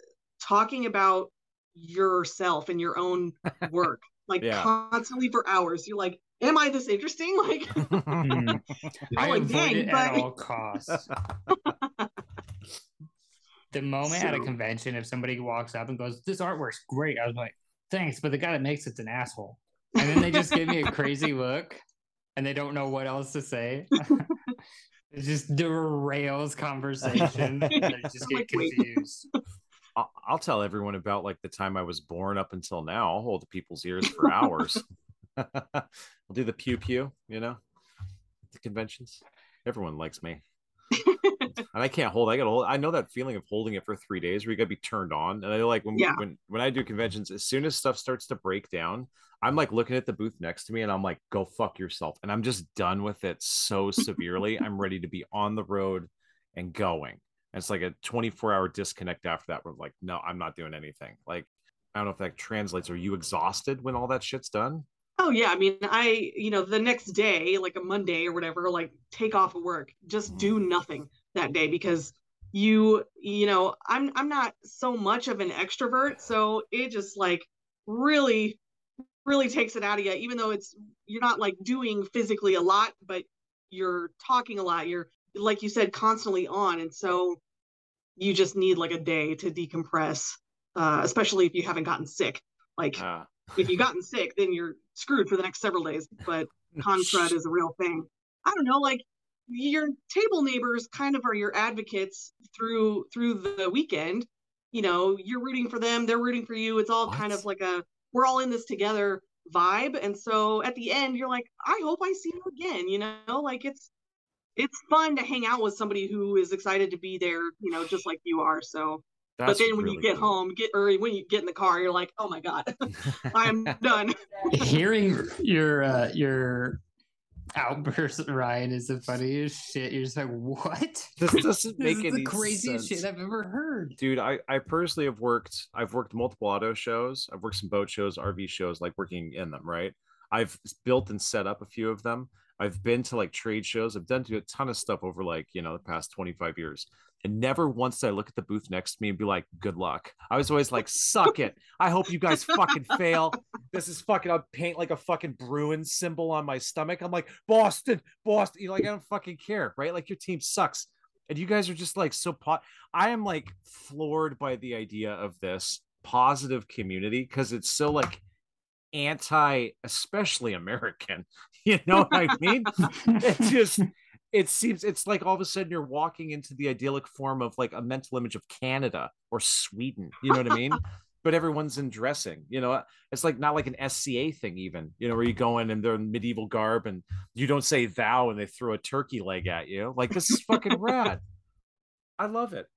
talking about yourself and your own work, like Yeah. constantly for hours. You're like, Am I this interesting? Like Hmm. I like, avoid dang, it at all costs. The moment at a convention, if somebody walks up and goes, "This artwork's great," I was like, "Thanks," but the guy that makes it's an asshole. And then they just give me a crazy look, and they don't know what else to say. it just derails conversation. They just get confused. I'll, I'll tell everyone about like the time I was born up until now. I'll hold people's ears for hours. I'll do the pew pew, you know, the conventions. Everyone likes me. and I can't hold. I gotta hold. I know that feeling of holding it for three days, where you gotta be turned on. And I like when Yeah. when when I do conventions, as soon as stuff starts to break down, I'm like looking at the booth next to me, and I'm like, "Go fuck yourself!" And I'm just done with it so severely. I'm ready to be on the road and going. And it's like a 24 hour disconnect after that. Where I'm like, no, I'm not doing anything. Like, I don't know if that translates. Are you exhausted when all that shit's done? Oh yeah, I mean, I you know the next day, like a Monday or whatever, like take off of work, just do nothing that day because you you know I'm I'm not so much of an extrovert, so it just like really really takes it out of you. Even though it's you're not like doing physically a lot, but you're talking a lot. You're like you said, constantly on, and so you just need like a day to decompress, uh, especially if you haven't gotten sick. Like Uh, if you've gotten sick, then you're screwed for the next several days. But con crud is a real thing. I don't know, like your table neighbors kind of are your advocates through through the weekend. You know, you're rooting for them, they're rooting for you. It's all kind of like a we're all in this together vibe. And so at the end, you're like, I hope I see you again. You know, like it's it's fun to hang out with somebody who is excited to be there. You know, just like you are. So, but then when you get cool. home, get or when you get in the car, you're like, oh my god, I'm done. Hearing your uh, your outburst, Rian, is the funniest shit. You're just like, what? This doesn't This make is any the craziest sense. shit I've ever heard. dude I, I personally have worked i've worked multiple auto shows i've worked some boat shows rv shows like working in them right i've built and set up a few of them. I've been to like trade shows. I've done a ton of stuff over like you know the past 25 years. And never once did i look at the booth next to me and be like good luck. I was always like suck it. I hope you guys fucking fail. This is fucking i'll paint like a fucking bruin symbol on my stomach. I'm like boston boston. You know, like i don't fucking care right? Like your team sucks. And you guys are just like so pot I am like floored by the idea of this positive community because it's so like anti, especially American. You know what I mean? it just it seems it's like all of a sudden you're walking into the idyllic form of like a mental image of Canada or Sweden. You know what I mean? but everyone's in dressing. You know, it's like not like an SCA thing, even. You know, where you go in and they're in medieval garb and you don't say thou and they throw a turkey leg at you. Like this is fucking rad. I love it.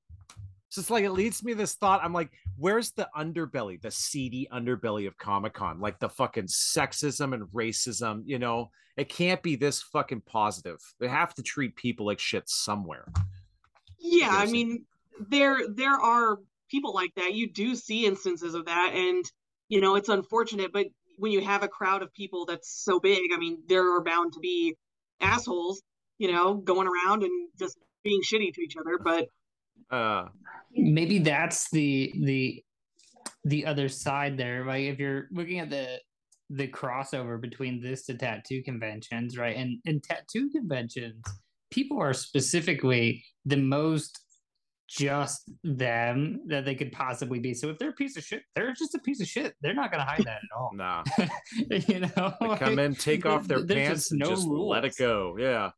So it's like it leads me to this thought. I'm like, where's the underbelly, the seedy underbelly of Comic Con? Like the fucking sexism and racism, you know? It can't be this fucking positive. They have to treat people like shit somewhere. Yeah, I mean, there there are people like that. You do see instances of that, and you know it's unfortunate. But when you have a crowd of people that's so big, I mean, there are bound to be assholes, you know, going around and just being shitty to each other. But Uh maybe that's the the the other side there like if you're looking at the the crossover between this to tattoo conventions right and in tattoo conventions people are specifically the most just them that they could possibly be so if they're a piece of shit they're just a piece of shit they're not going to hide that at all nah. you know They come in, take off their pants, just and no just let it go. Yeah.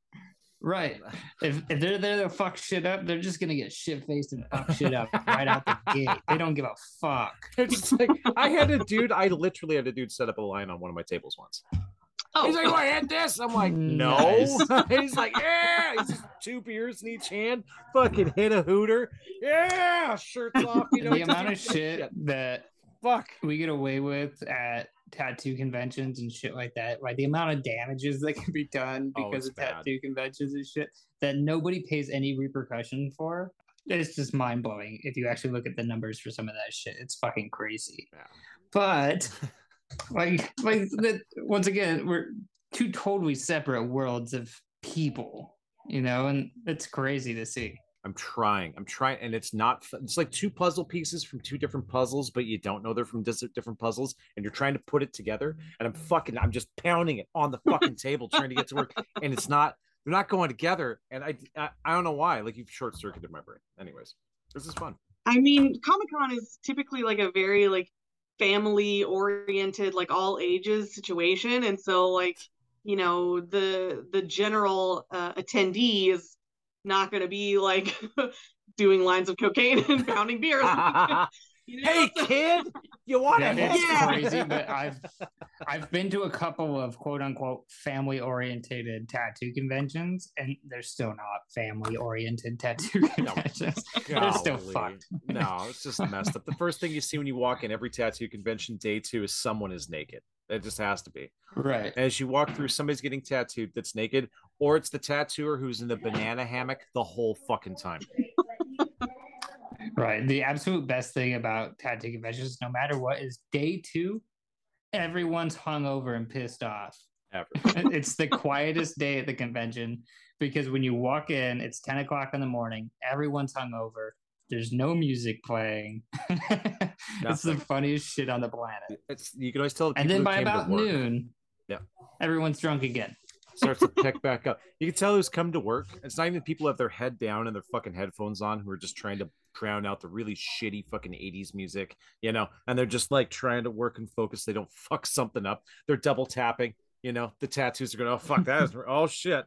Right. If, if they're there to fuck shit up, they're just gonna get shit faced and fuck shit up right out the gate. They don't give a fuck. It's like I had a dude, I literally had a dude set up a line on one of my tables once. oh, He's like, "Oh, I had this." I'm like, "No." Nice. He's like, "Yeah." He's just two beers in each hand. Fucking hit a hooter. Yeah, shirts off. You know, the amount of a shit that Fuck. we get away with at tattoo conventions and shit like that, right? The amount of damages that can be done Oh, because it's of bad. tattoo conventions and shit that nobody pays any repercussion for. it's just mind blowing if you actually look at the numbers for some of that shit. It's fucking crazy. Yeah. But like like that once again, we're two totally separate worlds of people, you know, and it's crazy to see. I'm trying. I'm trying, and it's not. It's like two puzzle pieces from two different puzzles, but you don't know they're from different puzzles, and you're trying to put it together. And I'm fucking. I'm just pounding it on the fucking table, trying to get to work, and it's not. They're not going together, and I, I, I don't know why. Like you've short circuited my brain. Anyways, this is fun. I mean, Comic Con is typically like a very like family oriented, like all ages situation, and so like you know the the general uh, attendee is not going to be like doing lines of cocaine and pounding beers. you know? hey kid, you want Yeah, to? it's Yeah. crazy, but I've I've been to a couple of quote unquote family oriented tattoo conventions, and they're still not family oriented tattoo conventions. They're still fucked. No, it's just messed up. The first thing you see when you walk in every tattoo convention, day two, is someone is naked. It just has to be. Right. As you walk through, somebody's getting tattooed that's naked, or it's the tattooer who's in the banana hammock the whole fucking time. Right. The absolute best thing about tattoo conventions, no matter what, is day two, everyone's hungover and pissed off. Ever. it's the quietest day at the convention because when you walk in, it's 10 o'clock in the morning, everyone's hungover, there's no music playing. it's the funniest shit on the planet. It's you can always tell. the And then by about noon, Yeah. everyone's drunk again. starts to pick back up. You can tell who's come to work. It's not even people who have their head down and their fucking headphones on who are just trying to drown out the really shitty fucking 80s music, you know, and they're just like trying to work and focus. They don't fuck something up. They're double tapping, you know, the tattoos are going, oh, fuck that. Is, oh, shit.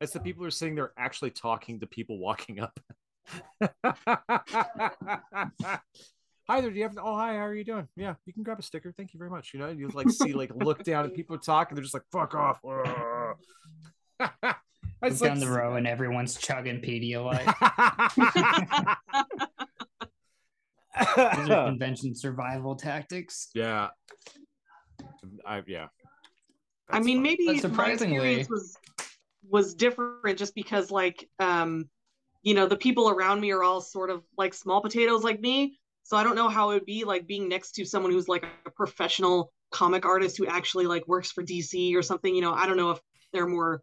It's the people who are sitting there actually talking to people walking up. Hi there. Do you have? Oh, hi. How are you doing? Yeah, you can grab a sticker. Thank you very much. You know, you like see like look down at people are talking. They're just like fuck off. it's Look down the row and everyone's chugging Pedialyte. These are convention survival tactics. yeah. I yeah. I mean, fun. maybe But my surprisingly- experience was was different just because, like, um, you know, the people around me are all sort of like small potatoes like me. So I don't know how it would be like being next to someone who's like a professional comic artist who actually like works for DC or something. You know, I don't know if they're more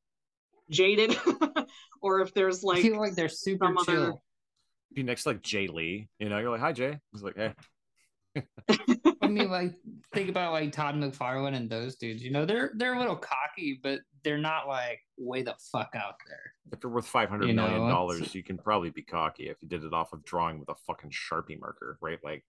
jaded or if there's I like feel like they're super some other- chill. be next to like Jae Lee. You know, you're like, hi Jae. He's like, hey. I mean, like think about like Todd McFarlane and those dudes. You know, they're they're a little cocky, but they're not like way the fuck out there. If you're worth five hundred You million know, it's- dollars, you can probably be cocky if you did it off of drawing with a fucking sharpie marker, right? Like,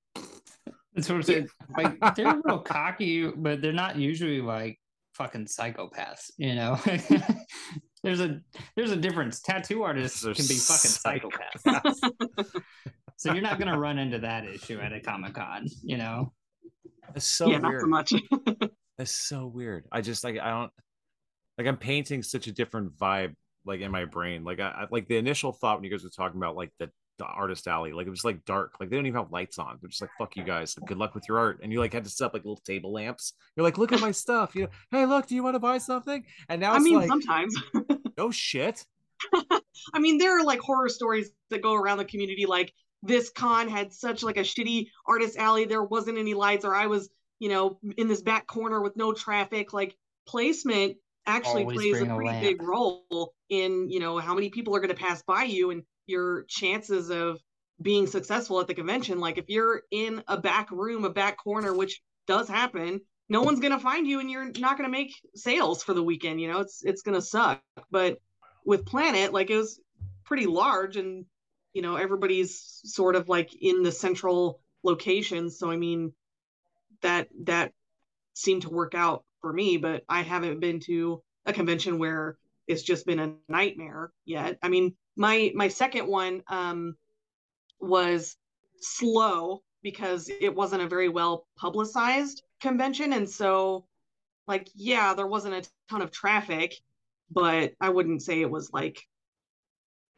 That's what I'm saying. Like they're a little cocky, but they're not usually like fucking psychopaths. You know, there's a there's a difference. Tattoo artists can be fucking psychopaths. so you're not gonna run into that issue at a comic con. You know. it's so yeah, not weird. so much. That's so weird. I just like I don't like I'm painting such a different vibe like in my brain. Like I, I like the initial thought when you guys were talking about like the the artist alley, like it was like dark. Like they don't even have lights on. They're just like fuck you guys. Good luck with your art. And you like had to set up like little table lamps. You're like, look at my stuff. You know, hey, look, do you want to buy something? And now I mean, like sometimes. no shit. I mean, there are like horror stories that go around the community, like this con had such like a shitty artist alley. There wasn't any lights, or I was, you know, in this back corner with no traffic. Like placement actually Always plays a bring a pretty big role in, you know, how many people are going to pass by you and your chances of being successful at the convention. Like if you're in a back room, a back corner, which does happen, no one's going to find you and you're not going to make sales for the weekend. You know, it's it's going to suck. But with Planet, like it was pretty large and you know everybody's sort of like in the central location. So i mean that that seemed to work out for me but i haven't been to a convention where it's just been a nightmare yet. I mean my my second one um was slow because it wasn't a very well publicized convention. And so like yeah there wasn't a ton of traffic but i wouldn't say it was like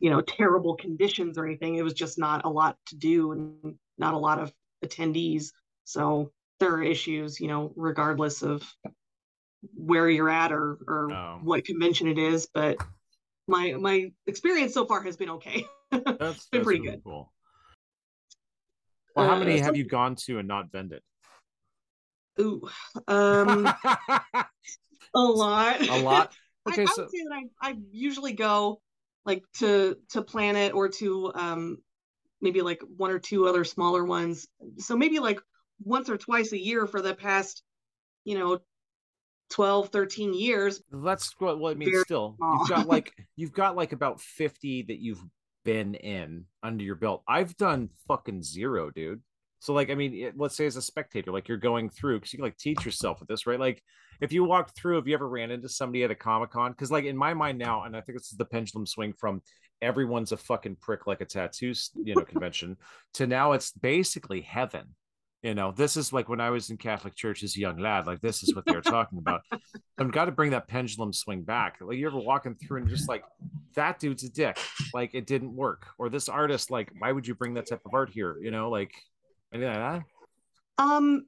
you know terrible conditions or anything it was just not a lot to do and not a lot of attendees so there are issues you know regardless of where you're at or or Oh. what convention it is but my my experience so far has been okay. That's, been that's pretty really good. Cool. Well, how Uh, many have you gone to and not vended? Ooh, um, a lot. A lot. Okay, I, so would say that I, I usually go like to to Planet or to um maybe like one or two other smaller ones. So maybe like once or twice a year for the past, you know, 12, 13 years. that's what. Well, I mean, Very still, small. you've got like you've got like about fifty that you've been in under your belt. I've done fucking zero, dude. So like, I mean, it, let's say as a spectator, like you're going through because you can like teach yourself with this, right? Like, if you walked through, have you ever ran into somebody at a comic con? Because like in my mind now, and I think this is the pendulum swing from everyone's a fucking prick like a tattoo, you know, convention to now it's basically heaven. You know, this is like when I was in Catholic church as a young lad. Like this is what they were talking about. I've got to bring that pendulum swing back. Like you ever walking through and just like that dude's a dick. Like it didn't work. Or this artist, like, why would you bring that type of art here? You know, like anything like that. Um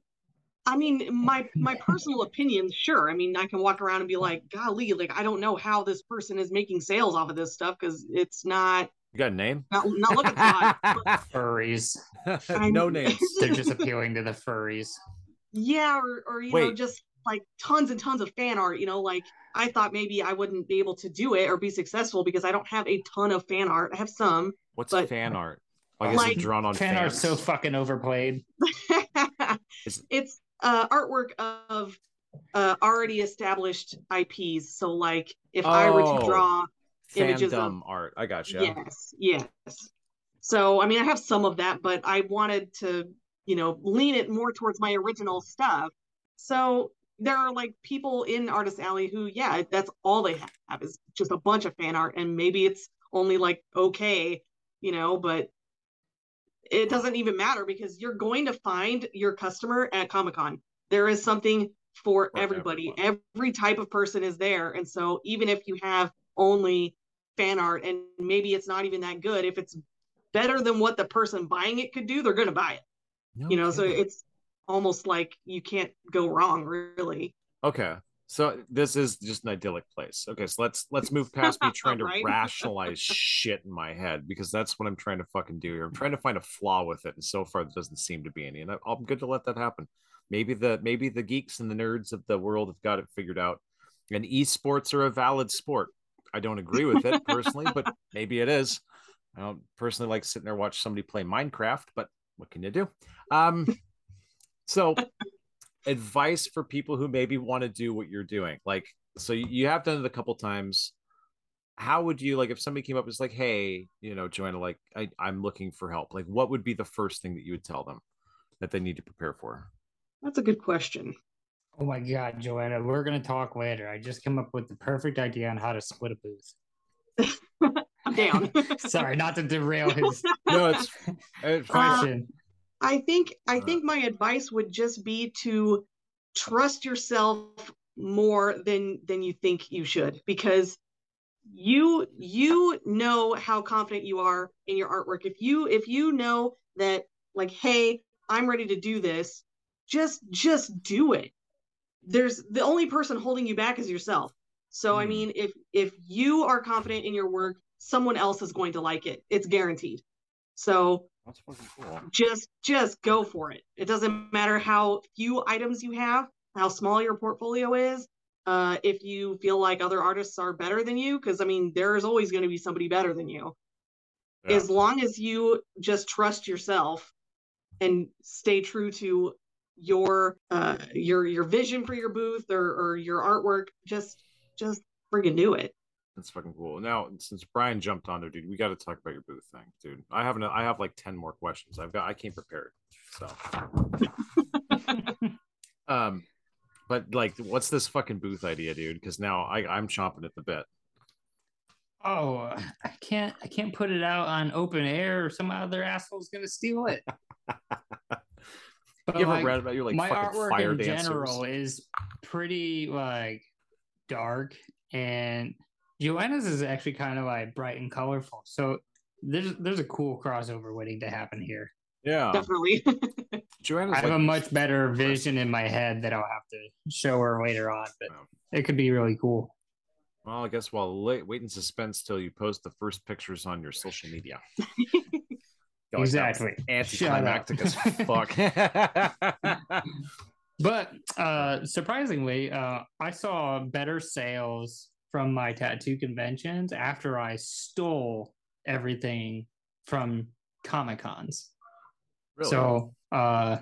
I mean, my my personal opinion, sure. I mean, I can walk around and be like, golly, like I don't know how this person is making sales off of this stuff because it's not You got a name? not, not looking hot. But Furries. I'm- no names. They're just appealing to the furries. yeah, or or you know, just like tons and tons of fan art. You know, like I thought maybe I wouldn't be able to do it or be successful because I don't have a ton of fan art. I have some. What's But- fan art? I guess Like- drawn on Fan fans. art's so fucking overplayed. It's uh artwork of uh already established IPs. So like if I were Oh. to draw images of- art. I got you. Yes, yes. So, I mean, I have some of that, but I wanted to, you know, lean it more towards my original stuff. So, there are like people in Artist Alley who, yeah, that's all they have is just a bunch of fan art, and maybe it's only like okay, you know, but it doesn't even matter because you're going to find your customer at Comic Con. There is something for For everybody. everyone. Every type of person is there. And so even if you have only fan art and maybe it's not even that good, if it's better than what the person buying it could do, they're going to buy it. No You know, so it's almost like you can't go wrong, really. Okay. So this is just an idyllic place. Okay, so let's let's move past me trying to rationalize shit in my head because that's what I'm trying to fucking do here. I'm trying to find a flaw with it, and so far there doesn't seem to be any. And I- I'm good to let that happen. Maybe the maybe the geeks and the nerds of the world have got it figured out, and esports are a valid sport. I don't agree with it personally, but maybe it is. I don't personally like sitting there watch somebody play Minecraft, but what can you do? Um, so advice for people who maybe want to do what you're doing like so you, you have done it a couple times how would you like if somebody came up and was like hey you know joanna like I, i'm looking for help like what would be the first thing that you would tell them that they need to prepare for That's a good question. Oh my god, Joanna, we're gonna talk later. I just came up with the perfect idea on how to split a booth. I'm down. Sorry, not to derail his no it's, it's fine. question. I think I Uh. think my advice would just be to trust yourself more than than you think you should because you you know how confident you are in your artwork. If you if you know that like hey I'm ready to do this just just do it. There's the only person holding you back is yourself. So I Hmm. mean if if you are confident in your work someone else is going to like it. It's guaranteed. So that's fucking cool. Just just go for it. It doesn't matter how few items you have how small your portfolio is uh, if you feel like other artists are better than you because i mean there's always going to be somebody better than you. Yeah. as long as you just trust yourself and stay true to your uh your your vision for your booth or or your artwork just just friggin' do it That's fucking cool. Now, since Brian jumped on there, dude, we got to talk about your booth thing, dude. I have an, I have like ten more questions. I've got I came prepared. So, um, but like, what's this fucking booth idea, dude? Because now I I'm chomping at the bit. Oh, I can't I can't put it out on open air or some other asshole's gonna steal it. But you ever like, read about your like my fucking artwork fire in dancers? general is pretty like dark and Joanna's is actually kind of like bright and colorful. So there's there's a cool crossover waiting to happen here. Yeah, definitely Joanna's I have like a much better vision in my head that I'll have to show her later on, but Yeah. it could be really cool. Well, I guess while wait, wait in suspense till you post the first pictures on your social media. Like that was exactly. Anticlimactic as fuck. But uh, surprisingly, uh, I saw better sales from my tattoo conventions after I stole everything from Comic Cons. Really? So, uh,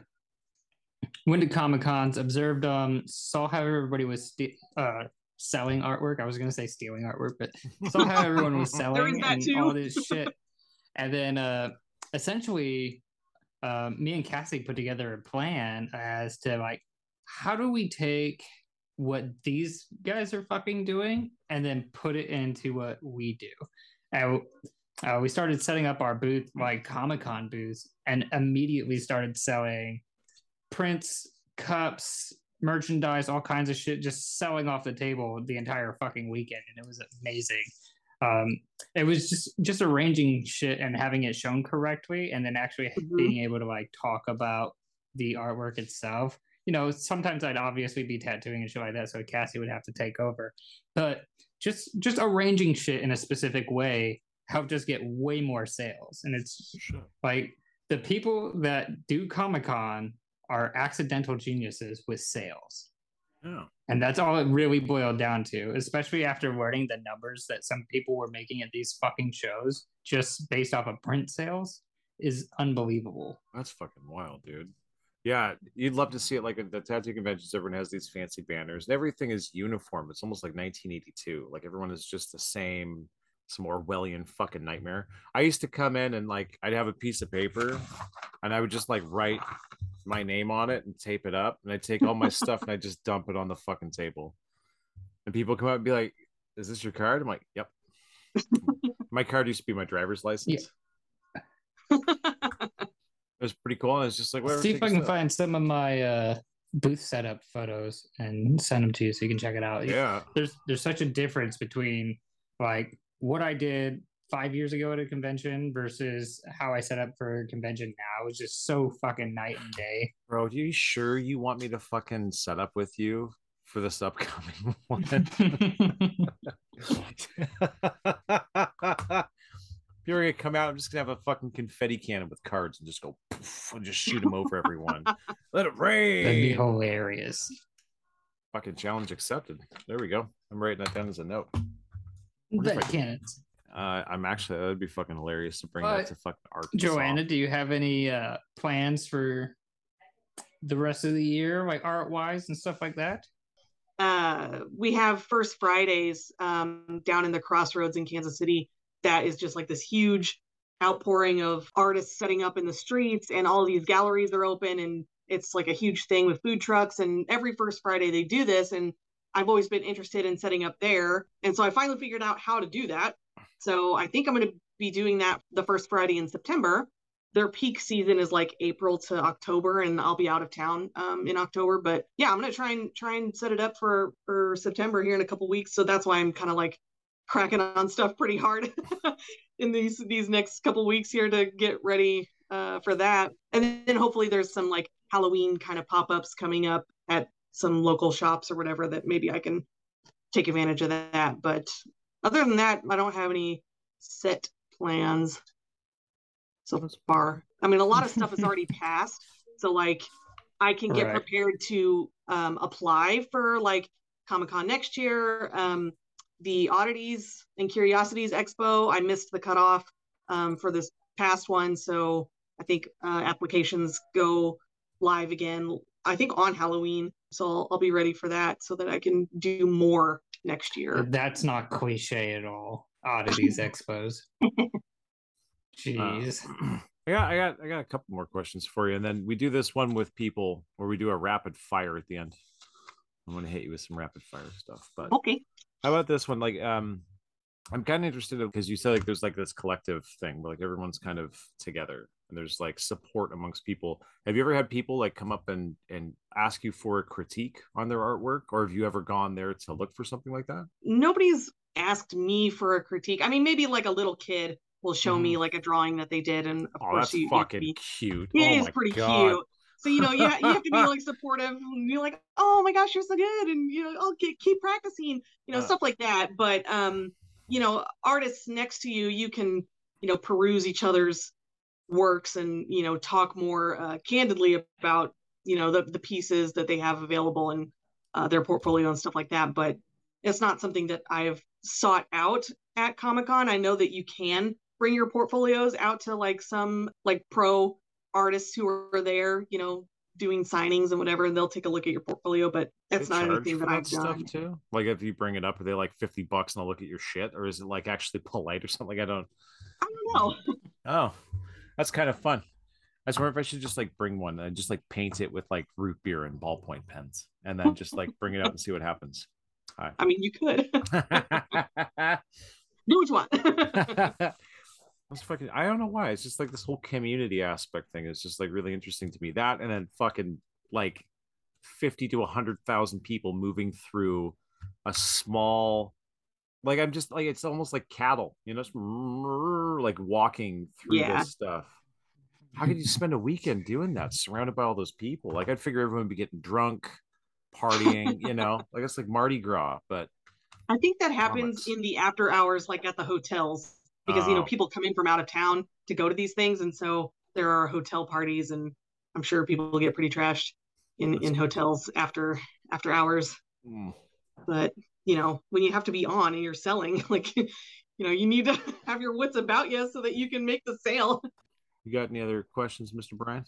went to Comic Cons, observed them, saw how everybody was st- uh, selling artwork. I was going to say stealing artwork, but saw how everyone was selling and too. all this shit. And then, uh, essentially, uh, me and Cassie put together a plan as to like, how do we take what these guys are fucking doing and then put it into what we do? And uh, we started setting up our booth, like Comic Con booths, and immediately started selling prints, cups, merchandise, all kinds of shit, just selling off the table the entire fucking weekend, and it was amazing. Um, it was just just arranging shit and having it shown correctly, and then actually Mhm. being able to like talk about the artwork itself. You know, sometimes I'd obviously be tattooing and shit like that, so Cassie would have to take over. But just just arranging shit in a specific way helped us get way more sales, and it's Shit. like the people that do Comic Con are accidental geniuses with sales. Yeah. And that's all it really boiled down to, especially after learning the numbers that some people were making at these fucking shows just based off of print sales is unbelievable. That's fucking wild, dude. Yeah, you'd love to see it like at the tattoo conventions. Everyone has these fancy banners, and everything is uniform. It's almost like 1982. Like everyone is just the same, some Orwellian fucking nightmare. I used to come in and like I'd have a piece of paper, and I would just like write my name on it and tape it up, and I'd take all my stuff and I just dump it on the fucking table. And people come up and be like, "Is this your card?" I'm like, "Yep." my card used to be my driver's license. It was pretty cool. And it's just like. See if I can find some of my uh, booth setup photos and send them to you so you can check it out. Yeah. there's there's such a difference between like what I did five years ago at a convention versus how I set up for a convention now. It's just so fucking night and day. Bro, are you sure you want me to fucking set up with you for this upcoming one? If you're gonna come out, I'm just gonna have a fucking confetti cannon with cards and just go poof, and just shoot them over everyone. Let it rain. That'd be hilarious. Fucking challenge accepted. There we go. I'm writing that down as a note. What if I- cannons. Uh, I'm actually that'd be fucking hilarious to bring Uh, that to fucking Arkansas. Joanna, do you have any uh plans for the rest of the year, like art wise and stuff like that? uh, we have First Fridays um, down in the crossroads in Kansas City. That is just like this huge outpouring of artists setting up in the streets, and all these galleries are open, and it's like a huge thing with food trucks. And every First Friday they do this, and I've always been interested in setting up there, and so I finally figured out how to do that. So I think I'm going to be doing that the first Friday in September. Their peak season is like April to October, and I'll be out of town um, in October. But yeah, I'm gonna try and try and set it up for for September here in a couple weeks. So that's why I'm kind of like cracking on stuff pretty hard in these these next couple weeks here to get ready uh, for that. And then hopefully there's some like Halloween kind of pop ups coming up at some local shops or whatever that maybe I can take advantage of that. But other than that, I don't have any set plans so far. I mean, a lot of stuff is already passed. So like I can get Right. prepared to um, apply for like Comic Con next year. Um, the Oddities and Curiosities Expo, I missed the cutoff um, for this past one. So I think uh, applications go live again, I think on Halloween. So I'll, I'll be ready for that so that I can do more next year. That's not cliche at all. Oddities expos. Jeez. Uh, I got, I got, I got a couple more questions for you, and then we do this one with people where we do a rapid fire at the end. I'm gonna hit you with some rapid fire stuff, but Okay. How about this one? Like, um, I'm kind of interested because you said like there's like this collective thing, where like everyone's kind of together and there's like support amongst people. Have you ever had people like come up and and ask you for a critique on their artwork, or have you ever gone there to look for something like that? nobody's asked me for a critique. I mean, maybe like a little kid will show me like a drawing that they did, and of Oh, course that's you, you fucking be- cute. It oh is pretty God. cute. So you know, you, ha- you have to be like supportive and you're like, oh my gosh, you're so good, and you know, I'll keep, keep practicing, you know, Uh. stuff like that. But um, you know, artists next to you, you can you know peruse each other's works and you know talk more uh, candidly about you know the the pieces that they have available in uh, their portfolio and stuff like that. But it's not something that I've sought out at Comic Con. I know that you can bring your portfolios out to like some like pro artists who are there, you know, doing signings and whatever, and they'll take a look at your portfolio. But that's not anything for that I've stuff done. too. Like if you bring it up, are they like fifty bucks and they'll look at your shit, or is it like actually polite or something? Like I don't. I don't know. Oh, that's kind of fun. I just wonder if I should just like bring one and just like paint it with like root beer and ballpoint pens, and then just like bring it up and see what happens. I mean, you could Hi. do what you want. That's fucking. I don't know why. It's just like this whole community aspect thing is just like really interesting to me. That and then fucking like fifty to hundred thousand people moving through a small. Like I'm just like it's almost like cattle, you know, just like walking through Yeah. this stuff. How could you spend a weekend doing that, surrounded by all those people? Like I'd figure everyone would be getting drunk, partying, you know, like it's like Mardi Gras, but I think that happens Comics. in the after hours, like at the hotels, because you know Oh. people come in from out of town to go to these things, and so there are hotel parties, and I'm sure people get pretty trashed in That's- in hotels after after hours. mm, But you know, when you have to be on and you're selling, like you know, you need to have your wits about you so that you can make the sale. you got any other questions, Mr. Brian?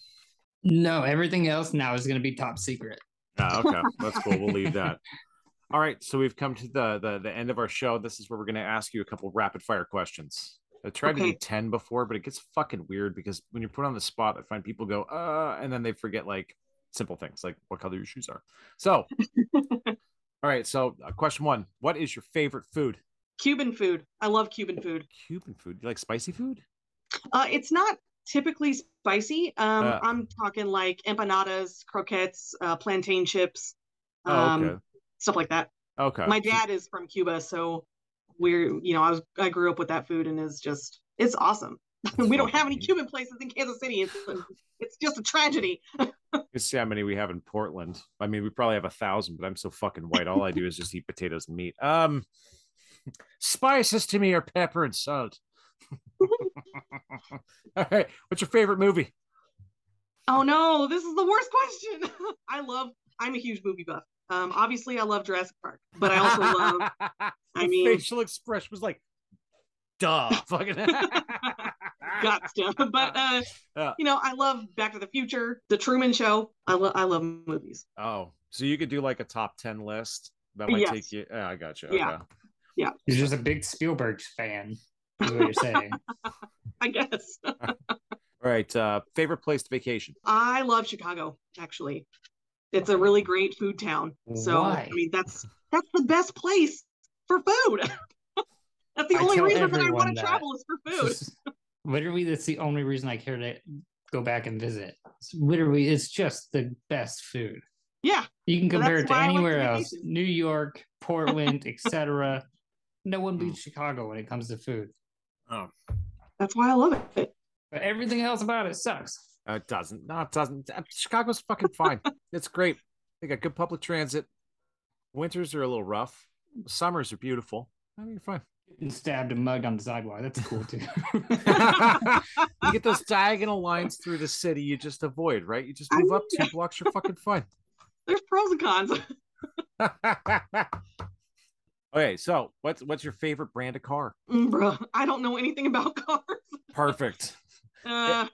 No, everything else now is going to be top secret. Ah, okay, that's cool. We'll leave that. All right, so we've come to the the, the end of our show. This is where we're going to ask you a couple rapid fire questions. I tried to do ten before, but it gets fucking weird because when you're put on the spot, I find people go uh, and then they forget like simple things like what color your shoes are. So, all right, so uh, question one: What is your favorite food? Cuban food. I love Cuban food. Cuban food. You like spicy food? Uh, it's not typically spicy. Um, Uh. I'm talking like empanadas, croquettes, uh, plantain chips, Oh, um, okay. Stuff like that. Okay. My dad is from Cuba, so we're you know I was I grew up with that food and is just it's awesome. we don't have any Cuban places in Kansas City. It's it's just a tragedy. You see how many we have in Portland. I mean, we probably have a thousand, but I'm so fucking white. All I do is just eat potatoes and meat. Um, spices to me are pepper and salt. All right, what's your favorite movie? Oh no, this is the worst question. I love. I'm a huge movie buff. Um, obviously I love Jurassic Park, but I also love. I mean- facial expression was like, duh, fucking. Got stuff, but uh, Yeah. you know I love Back to the Future, The Truman Show. I love I love movies. oh, so you could do like a top ten list. That might Yes. take you. Yeah, I got you. Yeah. Okay. You're just a big Spielberg fan, is what you're saying. I guess. All right. Uh, favorite place to vacation? I love Chicago, actually. It's a really great food town. So Why? I mean that's that's the best place for food. that's the I only reason that I want to that. travel is for food. Just- literally, that's the only reason I care to go back and visit. It's literally, it's just the best food. Yeah. You can compare that's it to why like anywhere else. vacation. New York, Portland, etc. No one Hmm. beats Chicago when it comes to food. Oh, That's why I love it. But everything else about it sucks. Uh, it doesn't. No, it doesn't. Uh, Chicago's fucking fine. it's great. They got good public transit. Winters are a little rough. Summers are beautiful. I mean, you're fine. Getting stabbed and mugged on the sidewalk. That's cool too. you get those diagonal lines through the city you just avoid, right? You just move up two blocks, you're fucking fine. There's pros and cons. okay, so what's what's your favorite brand of car? Mm, Bruh, I don't know anything about cars. Perfect. Uh,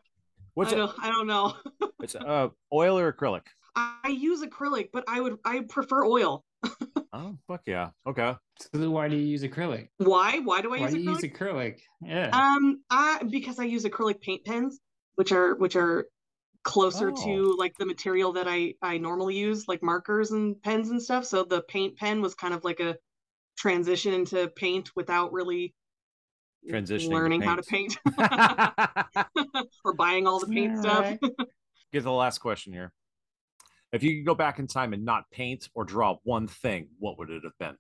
What's I, don't, I don't know. It's uh, oil or acrylic? I use acrylic, but I would I prefer oil. Oh, fuck yeah. Okay. so why do you use acrylic? Why? Why do I Why use do you acrylic? use acrylic? Yeah. Um, I because I use acrylic paint pens, which are which are closer Oh. to like the material that I I normally use, like markers and pens and stuff. So the paint pen was kind of like a transition into paint without really Transitioning to learning how to paint. paint or buying all the paint Yeah, stuff. Get to the last question here. If you could go back in time and not paint or draw one thing, what would it have been?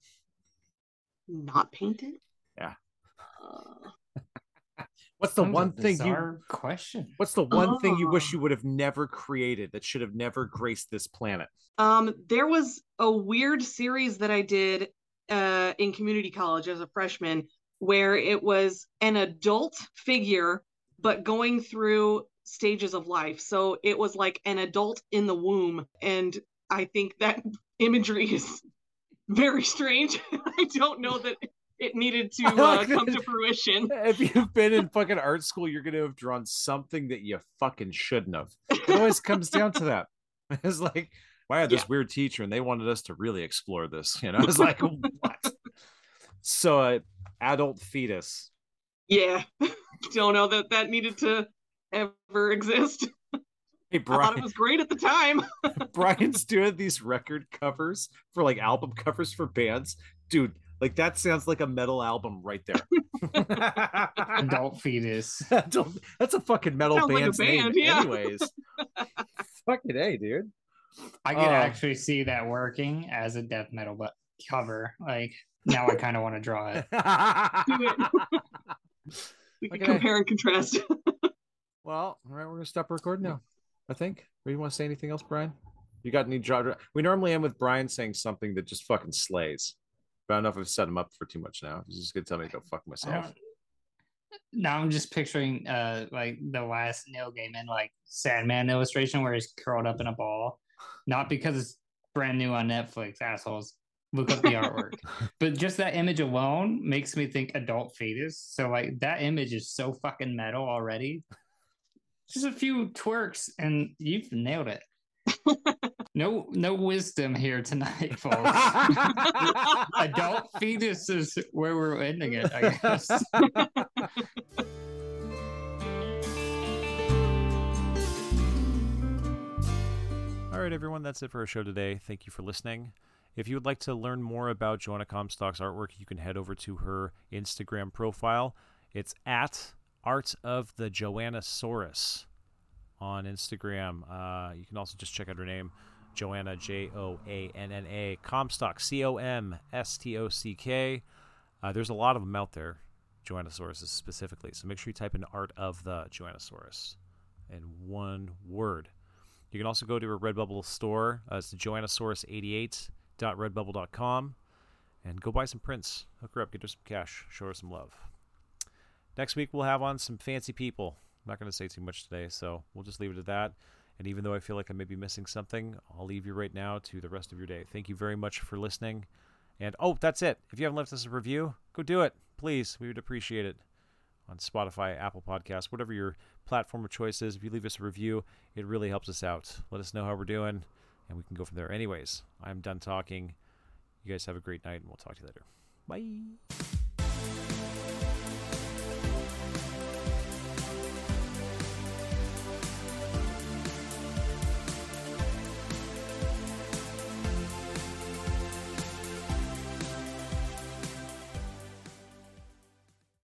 Not painted. Yeah. Uh, What's the That was a one thing you question? What's the one thing you wish Oh. you would have never created that should have never graced this planet? Um, there was a weird series that I did uh, in community college as a freshman where it was an adult figure, but going through stages of life. So it was like an adult in the womb. And I think that imagery is very strange. I don't know that it needed to uh, come to fruition. If you've been in fucking art school, you're gonna have drawn something that you fucking shouldn't have. It always comes down to that. It's like, wow, I had this Yeah. weird teacher, and they wanted us to really explore this. You know, it's like, what? So, uh, adult fetus. Yeah. don't know that that needed to ever exist. Hey, I thought Brian. it was great at the time. Brian's doing these record covers for like album covers for bands. Dude, like that sounds like a metal album right there. Adult fetus. Don't- That's a fucking metal Sounds like a band's name, band, yeah. anyways. fucking hey, dude. I could um, Oh. actually see that working as a death metal but cover. Like now I kind of want to draw it. It. We can Okay. compare and contrast. well, all right, we're gonna stop recording now. I think. Or you want to say anything else, Brian? You got any draw? We normally end with Brian saying something that just fucking slays. But I don't know if I've set him up for too much now. He's just gonna tell me to go fuck myself. don't- Now I'm just picturing uh like the last Neil Gaiman like Sandman illustration where he's curled up in a ball. Not because it's brand new on Netflix, assholes. Look up the artwork. but just that image alone makes me think adult fetus. So like that image is so fucking metal already. Just a few twerks and you've nailed it. no no wisdom here tonight, folks. adult fetus is where we're ending it, I guess. All right, everyone, that's it for our show today. Thank you for listening. If you would like to learn more about Joanna Comstock's artwork, you can head over to her Instagram profile. It's at Art of the Joannasaurus on Instagram. Uh, you can also just check out her name, Joanna, J O A N N A, Comstock, C O M S T O C K. Uh, there's a lot of them out there, Joannasaurus specifically. So make sure you type in Art of the Joannasaurus in one word. You can also go to her Redbubble store. Uh, it's joannasaurus88.redbubble.com and go buy some prints. Hook her up, get her some cash, show her some love. Next week, we'll have on some fancy people. I'm not going to say too much today, so we'll just leave it at that. And even though I feel like I may be missing something, I'll leave you right now to the rest of your day. Thank you very much for listening. And oh, that's it. If you haven't left us a review, go do it. Please, we would appreciate it on Spotify, Apple Podcasts, whatever your platform of choice is. If you leave us a review, it really helps us out. Let us know how we're doing, and we can go from there. Anyways, I'm done talking. You guys have a great night, and we'll talk to you later. Bye.